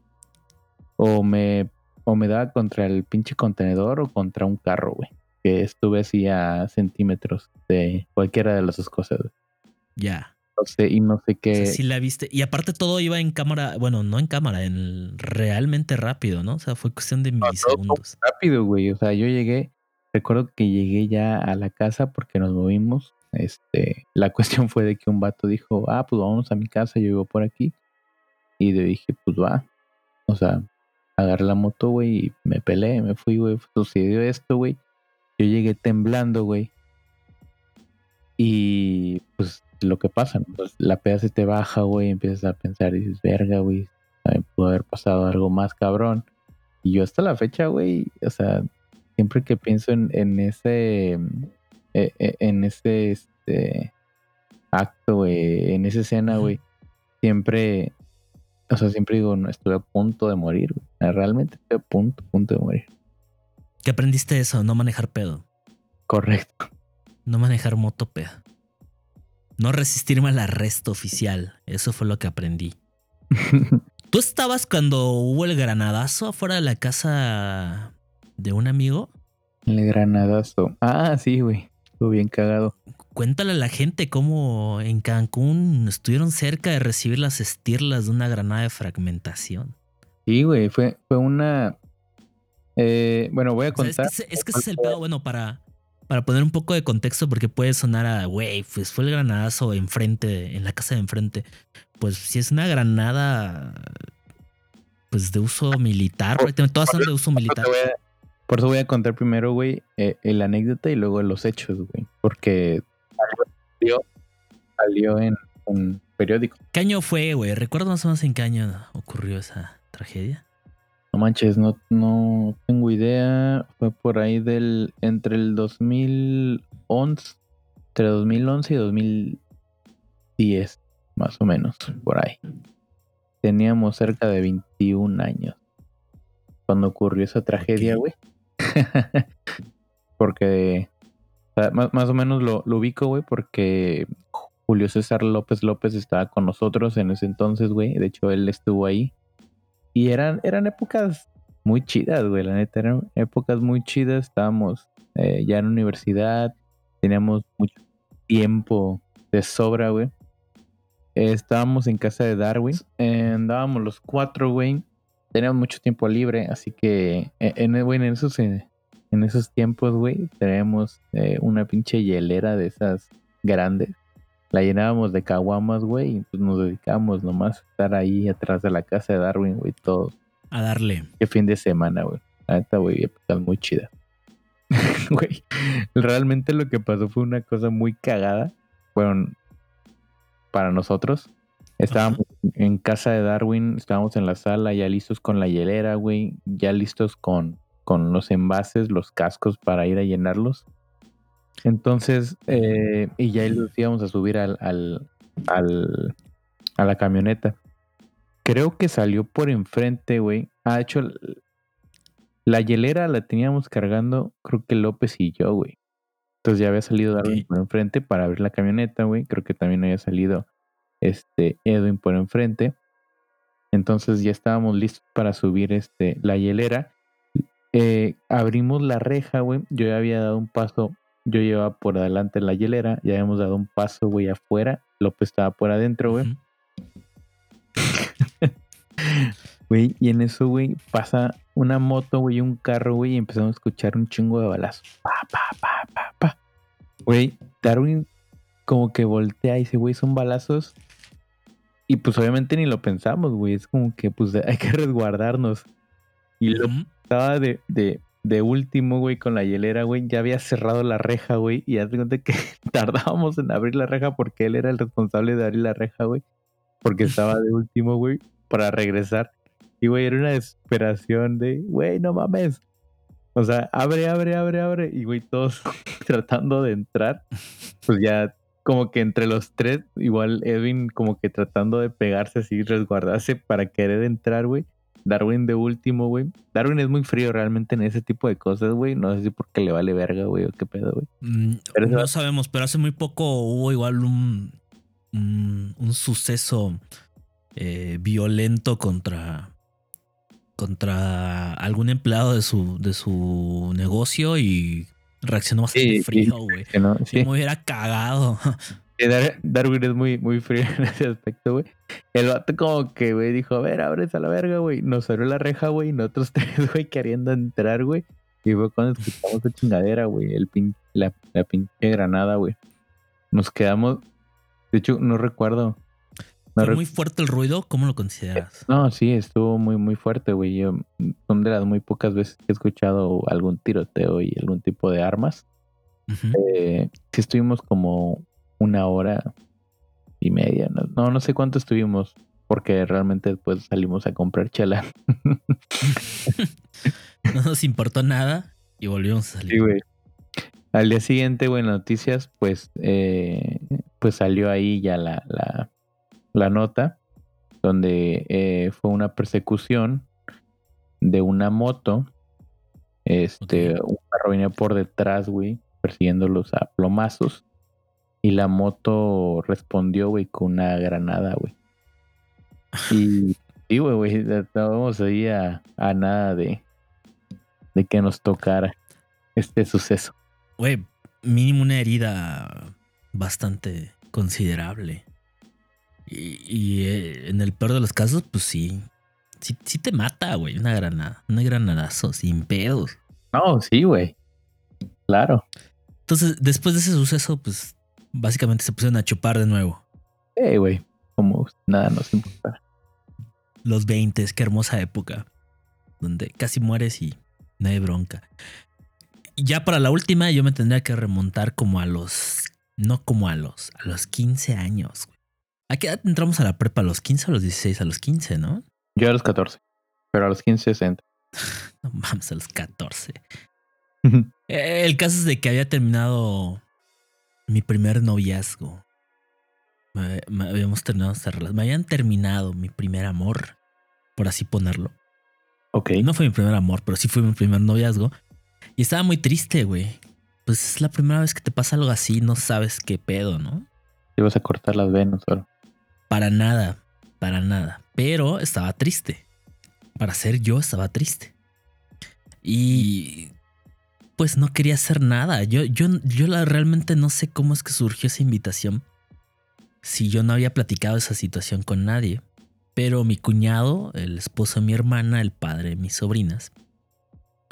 o me, o me daba contra el pinche contenedor o contra un carro, güey. Que estuve así a centímetros de cualquiera de las dos cosas, güey. Ya. No sé, y no sé O qué. sea, sí la viste. Y aparte todo iba en cámara, bueno, no en cámara, en realmente rápido, ¿no? O sea, fue cuestión de milisegundos. rápido, güey. O sea, yo llegué, recuerdo que llegué ya a la casa porque nos movimos. Este, la [laughs] cuestión fue de que un vato dijo, ah, pues vamos a mi casa, yo vivo por aquí. Y yo dije, pues va. O sea, agarré la moto, güey, y me peleé, me fui, güey. Sucedió esto, güey. Yo llegué temblando, güey. Y pues lo que pasa. Pues, la peda se te baja, güey, empiezas a pensar y dices, verga, güey, pudo haber pasado algo más cabrón. Y yo hasta la fecha, güey, o sea, siempre que pienso en, ese, eh, eh, en ese este, acto, güey, en esa escena, güey, siempre, o sea, siempre digo, no, estuve a punto de morir, güey. Realmente estoy a punto, punto de morir. ¿Qué aprendiste eso? No manejar pedo. Correcto. No manejar moto pedo. No resistirme al arresto oficial. Eso fue lo que aprendí. [laughs] ¿Tú estabas cuando hubo el granadazo afuera de la casa de un amigo? El granadazo. Ah, sí, güey. Estuvo bien cagado. Cuéntale a la gente cómo en Cancún estuvieron cerca de recibir las estirlas de una granada de fragmentación. Sí, güey, fue, fue una... eh, bueno, voy a O sea, es, que contar. es que ese es el pedo, bueno, para, para poner un poco de contexto, porque puede sonar a, güey, pues fue el granadazo enfrente, en la casa de enfrente. Pues si es una granada, pues de uso militar, prácticamente todas son de uso militar. eso, voy a, por eso voy a contar primero, güey, eh, la anécdota y luego los hechos, güey. Porque salió, salió en un periódico. ¿Qué año fue, güey? ¿Recuerdas más o menos en qué año ocurrió esa tragedia? No manches, no, no tengo idea. Fue por ahí del. Entre el 2011. Entre 2011 y 2010, más o menos, por ahí. Teníamos cerca de 21 años. Cuando ocurrió esa tragedia, güey. [laughs] porque. más, más o menos lo, lo ubico, güey, porque Julio César López López estaba con nosotros en ese entonces, güey. De hecho, él estuvo ahí. Y eran, eran épocas muy chidas, güey. La neta, eran épocas muy chidas. Estábamos eh, ya en universidad. Teníamos mucho tiempo de sobra, güey. Estábamos en casa de Darwin. Eh, andábamos los cuatro, güey. Teníamos mucho tiempo libre. Así que eh, en, güey, en esos, eh, en esos tiempos, güey, teníamos eh, una pinche hielera de esas grandes. La llenábamos de caguamas, güey, y pues nos dedicábamos nomás a estar ahí atrás de la casa de Darwin, güey, todo. A darle. Qué fin de semana, güey. Neta, güey, épocas muy chida. [laughs] Güey, realmente lo que pasó fue una cosa muy cagada. Fueron para nosotros. Estábamos en casa de Darwin, estábamos en la sala ya listos con la hielera, güey, ya listos con, con los envases, los cascos para ir a llenarlos. Entonces, eh, y ya los íbamos a subir al, al, al- a la camioneta. creo que salió por enfrente, güey. Ha hecho la hielera la teníamos cargando, creo que López y yo, güey. Entonces ya había salido Darwin por enfrente para abrir la camioneta, güey. Creo que también había salido este Edwin por enfrente. Entonces ya estábamos listos para subir este la hielera. Eh, abrimos la reja, güey. Yo ya había dado un paso. Yo llevaba por adelante la hielera. Ya habíamos dado un paso, güey, afuera. López estaba por adentro, güey. [laughs] Güey, y en eso, güey, pasa una moto, güey, un carro, güey, y empezamos a escuchar un chingo de balazos. Pa, pa, pa, pa, pa. Güey, Darwin como que voltea y dice, güey, son balazos. Y pues obviamente ni lo pensamos, güey. Es como que pues [laughs] hay que resguardarnos. Y lo estaba de, de, de último, güey, con la hielera, güey. Ya había cerrado la reja, güey. Y haz de cuenta que [laughs] tardábamos en abrir la reja porque él era el responsable de abrir la reja, güey. Porque estaba de último, güey, para regresar. Y, güey, era una desesperación de, güey, no mames. O sea, abre, abre, abre, abre. Y, güey, todos [laughs] tratando de entrar. Pues ya, como que entre los tres, igual Edwin como que tratando de pegarse así, resguardarse para querer entrar, güey. Darwin de último, güey. Darwin es muy frío realmente en ese tipo de cosas, güey. No sé si porque le vale verga, güey, o qué pedo, güey. Mm, no va- sabemos, pero hace muy poco hubo igual un, un, un suceso eh, violento contra contra algún empleado de su, de su negocio y reaccionó bastante Sí, frío, güey. No, sí. me hubiera cagado. [laughs] Dar- Darwin es muy, muy frío [laughs] en ese aspecto, güey. El vato como que, güey, dijo, a ver, abres a la verga, güey. Nos abrió la reja, güey, y nosotros [laughs] tres, güey, queriendo entrar, güey. Y fue cuando escuchamos esa chingadera, güey, el pin, la, la pinche granada, güey. Nos quedamos, de hecho, no recuerdo. No, Fue muy fuerte el ruido, ¿cómo lo consideras? no, sí, estuvo muy, muy fuerte, güey. Yo, son de las muy pocas veces que he escuchado algún tiroteo y algún tipo de armas. Eh, sí estuvimos como una hora y media. No, no, no sé cuánto estuvimos, porque realmente después salimos a comprar chela. [laughs] No nos importó nada y volvimos a salir. Sí, güey. Al día siguiente, güey, noticias, pues, eh, pues salió ahí ya la, la, la nota, donde eh, fue una persecución de una moto. Este, Ok. un carro venía por detrás, güey, persiguiéndolos a plomazos. Y la moto respondió, güey, con una granada, güey. Y sí, güey, güey, estábamos ahí a, a nada de, de que nos tocara este suceso. Güey, mínimo una herida bastante considerable. Y, y, eh, en el peor de los casos, pues sí. Sí, sí te mata, güey, una granada. Un granadazo, sin pedos. No, sí, güey. Claro. Entonces, después de ese suceso, pues básicamente se pusieron a chupar de nuevo. Eh, güey. Como nada nos importa. Los 20, qué hermosa época. Donde casi mueres y no hay bronca. Y ya para la última, yo me tendría que remontar como a los. No como a los. A los 15 años, güey. ¿A qué edad entramos a la prepa? ¿A los 15 o a los 16? A los 15, ¿no? Yo a los 14. Pero a los 15, 60. [laughs] No mames, a los 14. [laughs] Eh, El caso es de que había terminado mi primer noviazgo. Me, me habíamos terminado. Me habían terminado mi primer amor, por así ponerlo. ok. No fue mi primer amor, pero sí fue mi primer noviazgo. Y estaba muy triste, güey. Pues es la primera vez que te pasa algo así, no sabes qué pedo, ¿no? Te ibas a cortar las venas solo. Para nada, para nada. Pero estaba triste. Para ser yo estaba triste. Y pues no quería hacer nada. Yo, yo, yo la, realmente no sé cómo es que surgió esa invitación. Si yo no había platicado esa situación con nadie. Pero mi cuñado, el esposo de mi hermana, el padre de mis sobrinas,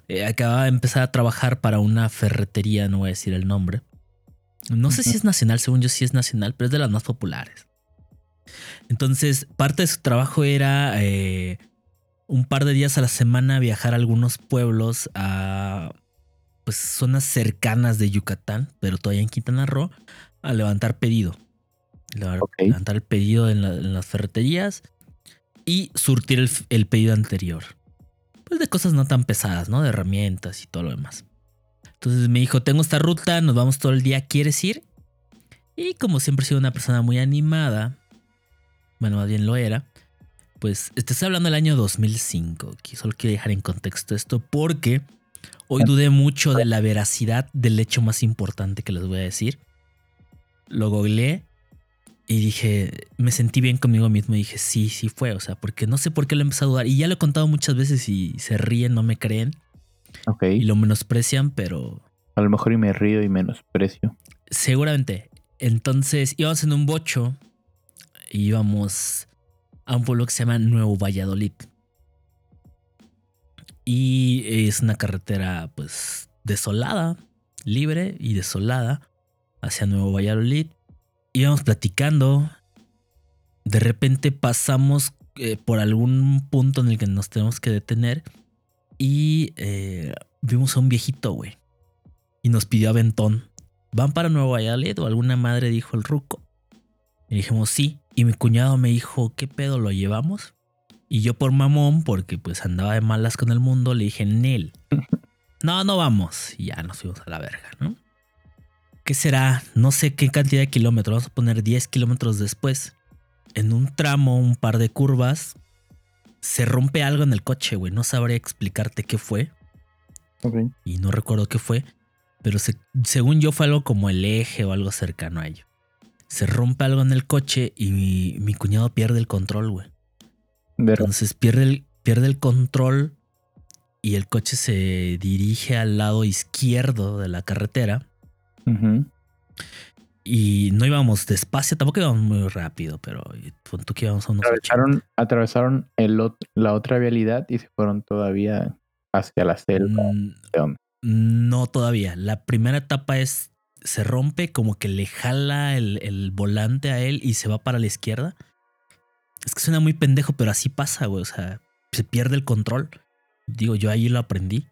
eh, acababa de empezar a trabajar para una ferretería, no voy a decir el nombre. No sé si es nacional, según yo sí es nacional, pero es de las más populares. Entonces, parte de su trabajo era eh, un par de días a la semana viajar a algunos pueblos a pues zonas cercanas de Yucatán, pero todavía en Quintana Roo, a levantar pedido. Levantar el pedido en, la- en las ferreterías y surtir el, el pedido anterior. Pues de cosas no tan pesadas, ¿no? De herramientas y todo lo demás. Entonces me dijo, tengo esta ruta, nos vamos todo el día, ¿quieres ir? Y como siempre he sido una persona muy animada, bueno, más bien lo era, Pues te estoy hablando del año 2005. Aquí solo quiero dejar en contexto esto porque hoy dudé mucho de la veracidad del hecho más importante que les voy a decir. Lo googleé y dije, me sentí bien conmigo mismo y dije, sí, sí fue. O sea, porque no sé por qué lo empecé a dudar. Y ya lo he contado muchas veces y se ríen, no me creen Ok. y lo menosprecian, pero A lo mejor y me río y menosprecio. Seguramente. Entonces íbamos en un bocho íbamos a un pueblo que se llama Nuevo Valladolid. Y es una carretera pues desolada, libre y desolada hacia Nuevo Valladolid. Íbamos platicando. De repente pasamos eh, por algún punto en el que nos tenemos que detener y eh, vimos a un viejito, güey. Y nos pidió aventón. ¿Van para Nuevo Valladolid o alguna madre dijo el ruco? Y dijimos sí. Y mi cuñado me dijo, ¿qué pedo lo llevamos? Y yo por mamón, porque pues andaba de malas con el mundo, le dije, Nel. No, no vamos. Y ya nos fuimos a la verga, ¿no? ¿Qué será? No sé qué cantidad de kilómetros. Vamos a poner 10 kilómetros después. En un tramo, un par de curvas, se rompe algo en el coche, güey. No sabría explicarte qué fue y no recuerdo qué fue, pero se- según yo fue algo como el eje o algo cercano a ello. Se rompe algo en el coche y mi, mi cuñado pierde el control, güey. Entonces pierde el, pierde el control y el coche se dirige al lado izquierdo de la carretera y no íbamos despacio, tampoco íbamos muy rápido, pero pon tú que íbamos a unos 80. Atravesaron, atravesaron el la otra vialidad y se fueron todavía hacia la selva. Mm. No todavía. La primera etapa es se rompe, como que le jala el, el volante a él y se va para la izquierda. Es que suena muy pendejo, pero así pasa, güey. O sea, se pierde el control. Digo, yo ahí lo aprendí.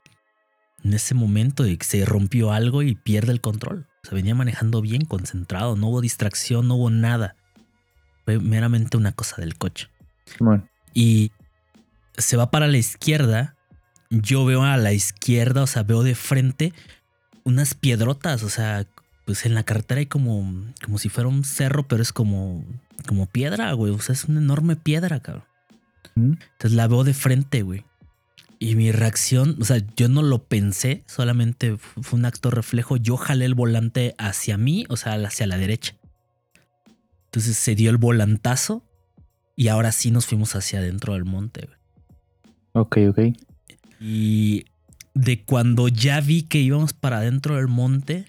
En ese momento de que se rompió algo y pierde el control. Se venía manejando bien, concentrado. No hubo distracción, no hubo nada. Fue meramente una cosa del coche Bueno, y se va para la izquierda. Yo veo a la izquierda, o sea, veo de frente unas piedrotas, o sea, pues en la carretera hay como, como si fuera un cerro, pero es como, como piedra, güey. O sea, es una enorme piedra, cabrón. ¿Mm? Entonces la veo de frente, güey. Y mi reacción, o sea, yo no lo pensé, solamente fu- fue un acto reflejo. Yo jalé el volante hacia mí, o sea, hacia la derecha. Entonces se dio el volantazo y ahora sí nos fuimos hacia adentro del monte. güey. ok, ok. Y de cuando ya vi que íbamos para adentro del monte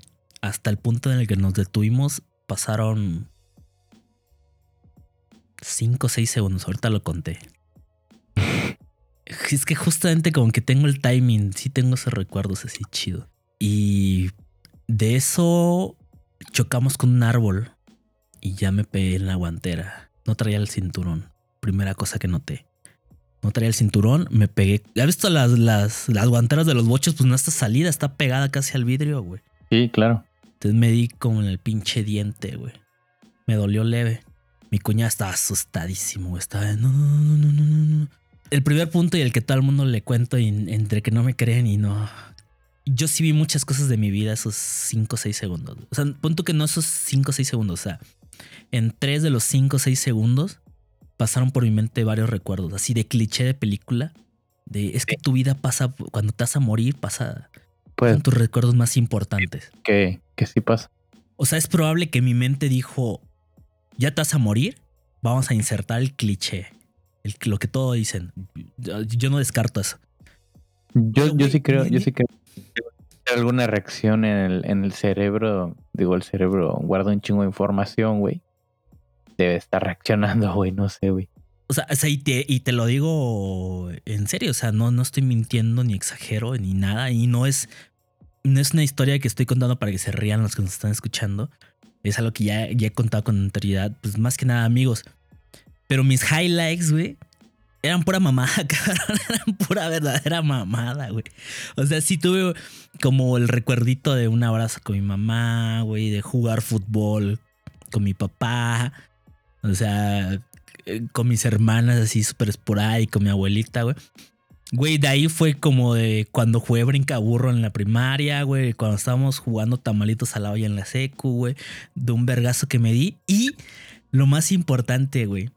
hasta el punto en el que nos detuvimos, pasaron 5 o 6 segundos. Ahorita lo conté. [laughs] Es que justamente como que tengo el timing, sí tengo esos recuerdos así chido. Y de eso chocamos con un árbol y ya me pegué en la guantera. No traía el cinturón. Primera cosa que noté. No traía el cinturón, me pegué. ¿Ya visto las, las, las guanteras de los bochos? Pues no está salida, está pegada casi al vidrio, güey. Sí, claro. Entonces me di como en el pinche diente, güey. Me dolió leve. Mi cuñada estaba asustadísimo, güey. Estaba no, no, no, no, no, no, no. El primer punto y el que todo el mundo le cuento y entre que no me creen y no. Yo sí vi muchas cosas de mi vida esos 5 o 6 segundos. O sea, punto que no esos 5 o 6 segundos. O sea, en 3 de los 5 o 6 segundos pasaron por mi mente varios recuerdos. Así de cliché de película. De es que tu vida pasa, cuando te vas a morir, pasa Pues son tus recuerdos más importantes. que, que sí pasa. O sea, es probable que mi mente dijo, ya te vas a morir, vamos a insertar el cliché, el, lo que todos dicen. Yo, yo no descarto eso. Yo, yo güey, sí creo, yo sí creo que hay alguna reacción en el, en el cerebro. Digo, el cerebro guarda un chingo de información, güey. Debe estar reaccionando, güey, no sé, güey. O sea, o sea, y, te, lo digo en serio, o sea, no, no estoy mintiendo ni exagero ni nada. Y no es, no es una historia que estoy contando para que se rían los que nos están escuchando. Es algo que ya, ya he contado con anterioridad, pues más que nada amigos. Pero mis highlights, güey, eran pura mamada, [laughs] cabrón. Eran pura verdadera mamada, güey. O sea, sí tuve como el recuerdito de un abrazo con mi mamá, güey, de jugar fútbol con mi papá. O sea, eh, con mis hermanas así súper esporádico, con mi abuelita, güey. Güey, de ahí fue como de cuando jugué brincaburro en la primaria, güey. Cuando estábamos jugando tamalitos a la olla en la secu, güey. De un vergazo que me di. Y lo más importante, güey.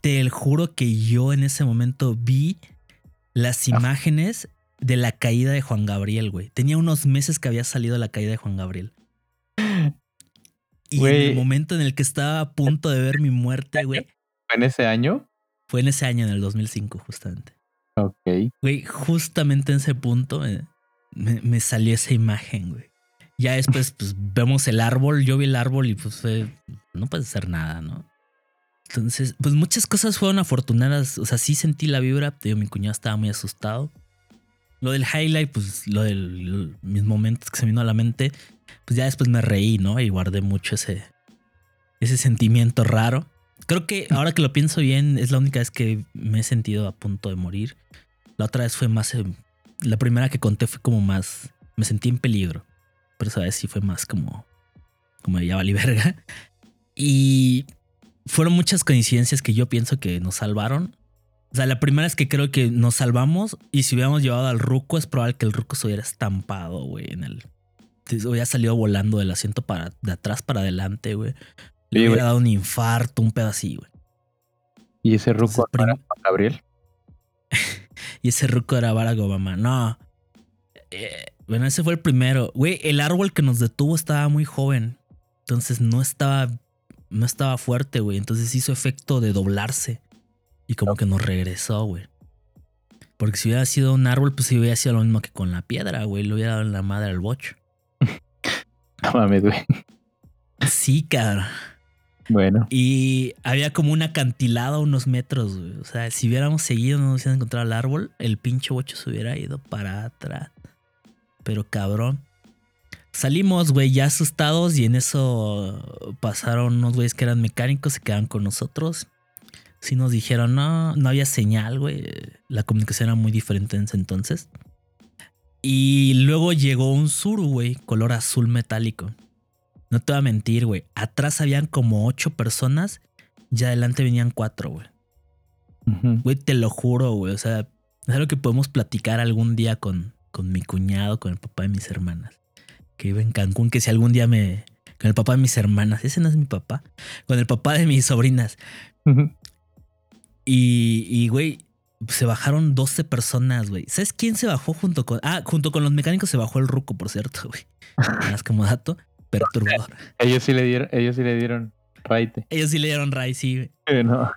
te juro que yo en ese momento vi las Ah. imágenes de la caída de Juan Gabriel, güey. Tenía unos meses que había salido la caída de Juan Gabriel. Y en el momento en el que estaba a punto de ver mi muerte, güey, ¿Fue en ese año? fue en ese año, en el 2005, justamente. Ok. Güey, justamente en ese punto me, me- me salió esa imagen, güey. Ya después, pues vemos el árbol. Yo vi el árbol y pues fue. No puede ser nada, ¿no? Entonces, pues muchas cosas fueron afortunadas. O sea, sí sentí la vibra. Digo, mi cuñado estaba muy asustado. Lo del highlight, pues lo de mis momentos que se me vino a la mente, pues ya después me reí, ¿no? Y guardé mucho ese, ese sentimiento raro. Creo que ahora que lo pienso bien, es la única vez que me he sentido a punto de morir. La otra vez fue más. La primera que conté fue como más. Me sentí en peligro. Pero esa vez sí fue más como. Como ya valí verga. Y fueron muchas coincidencias que yo pienso que nos salvaron. O sea, la primera es que creo que nos salvamos. Y si hubiéramos llevado al ruco, es probable que el ruco se hubiera estampado, güey, en el. Hubiera salido volando del asiento para, de atrás para adelante, güey. Le Sí, hubiera dado un infarto, un pedacito, güey. ¿Y ese ruco Entonces, era Gabriel? [laughs] Y ese ruco era Barack Obama. No. Eh, bueno, ese fue el primero. Güey, el árbol que nos detuvo estaba muy joven. Entonces no estaba. No estaba fuerte, güey. Entonces hizo efecto de doblarse. Y como que nos regresó, güey. Porque si hubiera sido un árbol, pues sí hubiera sido lo mismo que con la piedra, güey. Le hubiera dado en la madre al bocho. [laughs] No mames, güey. Sí, cabrón. Bueno. Y había como un acantilado a unos metros. O sea, si hubiéramos seguido, no nos hubiéramos encontrado el árbol, el pinche bocho se hubiera ido para atrás. Pero cabrón. Salimos, güey, ya asustados y en eso pasaron unos güeyes que eran mecánicos, se quedaron con nosotros. Sí nos dijeron, no, no había señal, güey. La comunicación era muy diferente en ese entonces. Y luego llegó un suru, güey, color azul metálico. No te voy a mentir, güey. Atrás habían como ocho personas y adelante venían cuatro, güey. Güey, te lo juro, güey. O sea, es algo que podemos platicar algún día con, con mi cuñado, con el papá de mis hermanas. Que vive en Cancún, que si algún día me... Con el papá de mis hermanas. Ese no es mi papá. Con el papá de mis sobrinas. Ujú. Y, y, güey, se bajaron 12 personas, güey. ¿Sabes quién se bajó junto con... Ah, junto con los mecánicos se bajó el ruco, por cierto, güey. [laughs] Más como dato. Perturbador. [laughs] Ellos sí le dieron, ellos sí le dieron raite. Ellos sí le dieron ray, sí, güey. No.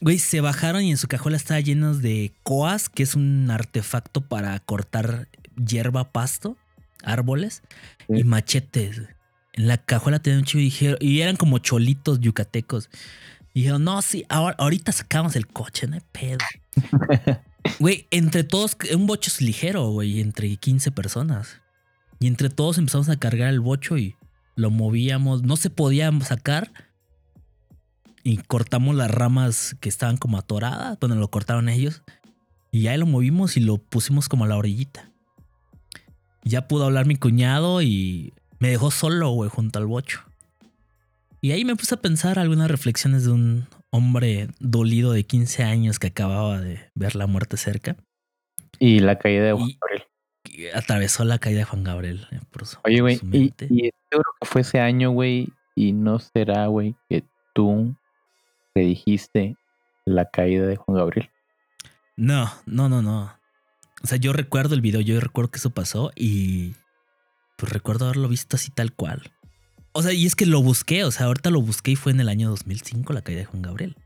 Güey, se bajaron y en su cajuela estaba llenos de coas, que es un artefacto para cortar hierba, pasto, árboles Sí. y machetes. En la cajuela tenían un chivo y dijeron, y eran como cholitos yucatecos. Y dijeron, no, sí, ahora, ahorita sacamos el coche, no hay pedo. [laughs] Güey, entre todos, un bocho es ligero, güey, entre 15 personas. Y entre todos empezamos a cargar el bocho y lo movíamos. No se podía sacar. Y cortamos las ramas que estaban como atoradas. Bueno, lo cortaron ellos. Y ya lo movimos y lo pusimos como a la orillita. Ya pudo hablar mi cuñado y me dejó solo, güey, junto al bocho. Y ahí me puse a pensar algunas reflexiones de un hombre dolido de 15 años que acababa de ver la muerte cerca. Y la caída de Juan Y- Gabriel. Atravesó la caída de Juan Gabriel. eh, por su- Oye, güey, y, y seguro que fue ese año, güey, y no será, güey, que tú predijiste la caída de Juan Gabriel. No, no, no, no. O sea, yo recuerdo el video, yo recuerdo que eso pasó y pues recuerdo haberlo visto así tal cual. O sea, y es que lo busqué, o sea, ahorita lo busqué y fue en el año 2005 la caída de Juan Gabriel.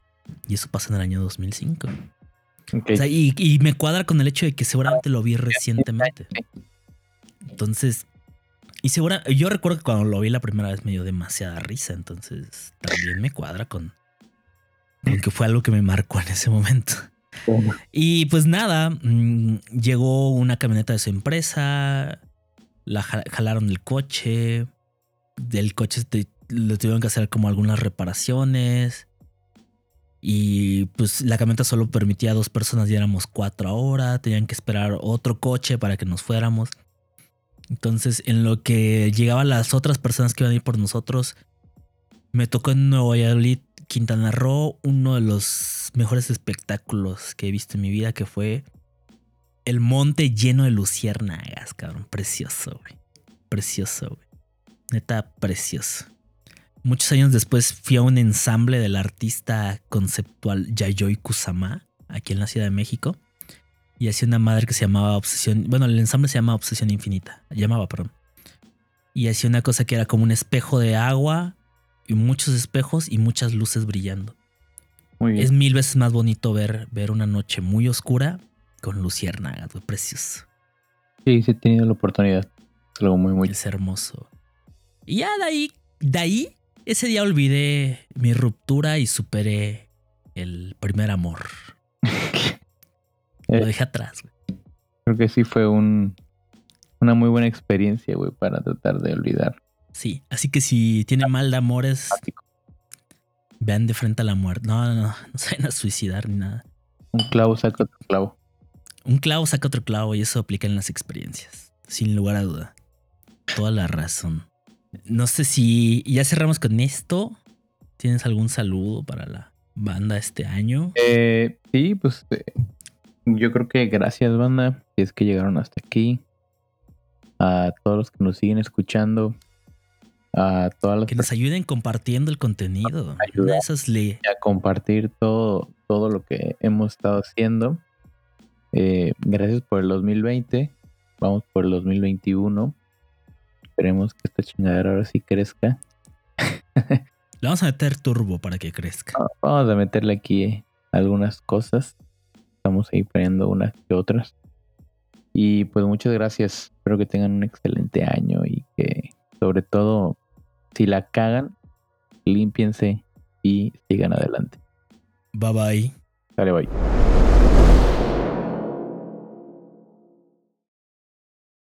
Y eso pasó en el año 2005. Ok. O sea, y, y me cuadra con el hecho de que seguramente lo vi recientemente. Entonces, y segura, yo recuerdo que cuando lo vi la primera vez me dio demasiada risa, entonces también me cuadra con, con que fue algo que me marcó en ese momento. Y pues nada, mm, llegó una camioneta de su empresa, la ja- jalaron el coche, del coche te- le tuvieron que hacer como algunas reparaciones. Y pues la camioneta solo permitía a dos personas y éramos cuatro ahora. Tenían que esperar otro coche para que nos fuéramos. Entonces, en lo que llegaban las otras personas que iban a ir por nosotros, me tocó en Nuevo Valladolid, Quintana Roo, uno de los mejores espectáculos que he visto en mi vida, que fue el monte lleno de luciérnagas, cabrón. Precioso. Precioso, güey. Neta, precioso. Muchos años después fui a un ensamble del artista conceptual Yayoi Kusama, aquí en la Ciudad de México. Y hacía una madre que se llamaba Obsesión. Bueno, el ensamble se llama Obsesión Infinita. Llamaba, perdón. Y hacía una cosa que era como un espejo de agua y muchos espejos y muchas luces brillando. Muy bien. Es mil veces más bonito ver, ver una noche muy oscura con luciérnagas, güey, precioso. Sí, sí he tenido la oportunidad. Es algo muy, muy... Es hermoso. Y ya de ahí, de ahí, ese día olvidé mi ruptura y superé el primer amor. [laughs] Lo Eh, dejé atrás, güey. creo que sí fue un, una muy buena experiencia, güey, para tratar de olvidar. Sí, así que si tiene mal de amores, vean de frente a la muerte. No, no, no, no se vayan a suicidar ni nada. Un clavo saca otro clavo. Un clavo saca otro clavo y eso aplica en las experiencias. Sin lugar a duda. Toda la razón. No sé si ya cerramos con esto. ¿Tienes algún saludo para la banda este año? Eh, sí, pues eh, yo creo que gracias, banda, si es que llegaron hasta aquí. A todos los que nos siguen escuchando. A todas las Que nos ayuden compartiendo el contenido. Ayuda. Una de esas le. a compartir todo, todo lo que hemos estado haciendo. Eh, gracias por el 2020. Vamos por el 2021. Esperemos que esta chingadera ahora sí crezca. [laughs] Le vamos a meter turbo para que crezca. Vamos a meterle aquí algunas cosas. Estamos ahí planeando unas que otras. Y pues muchas gracias. Espero que tengan un excelente año y que sobre todo si la cagan, límpiense y sigan adelante. Bye bye. Dale, bye.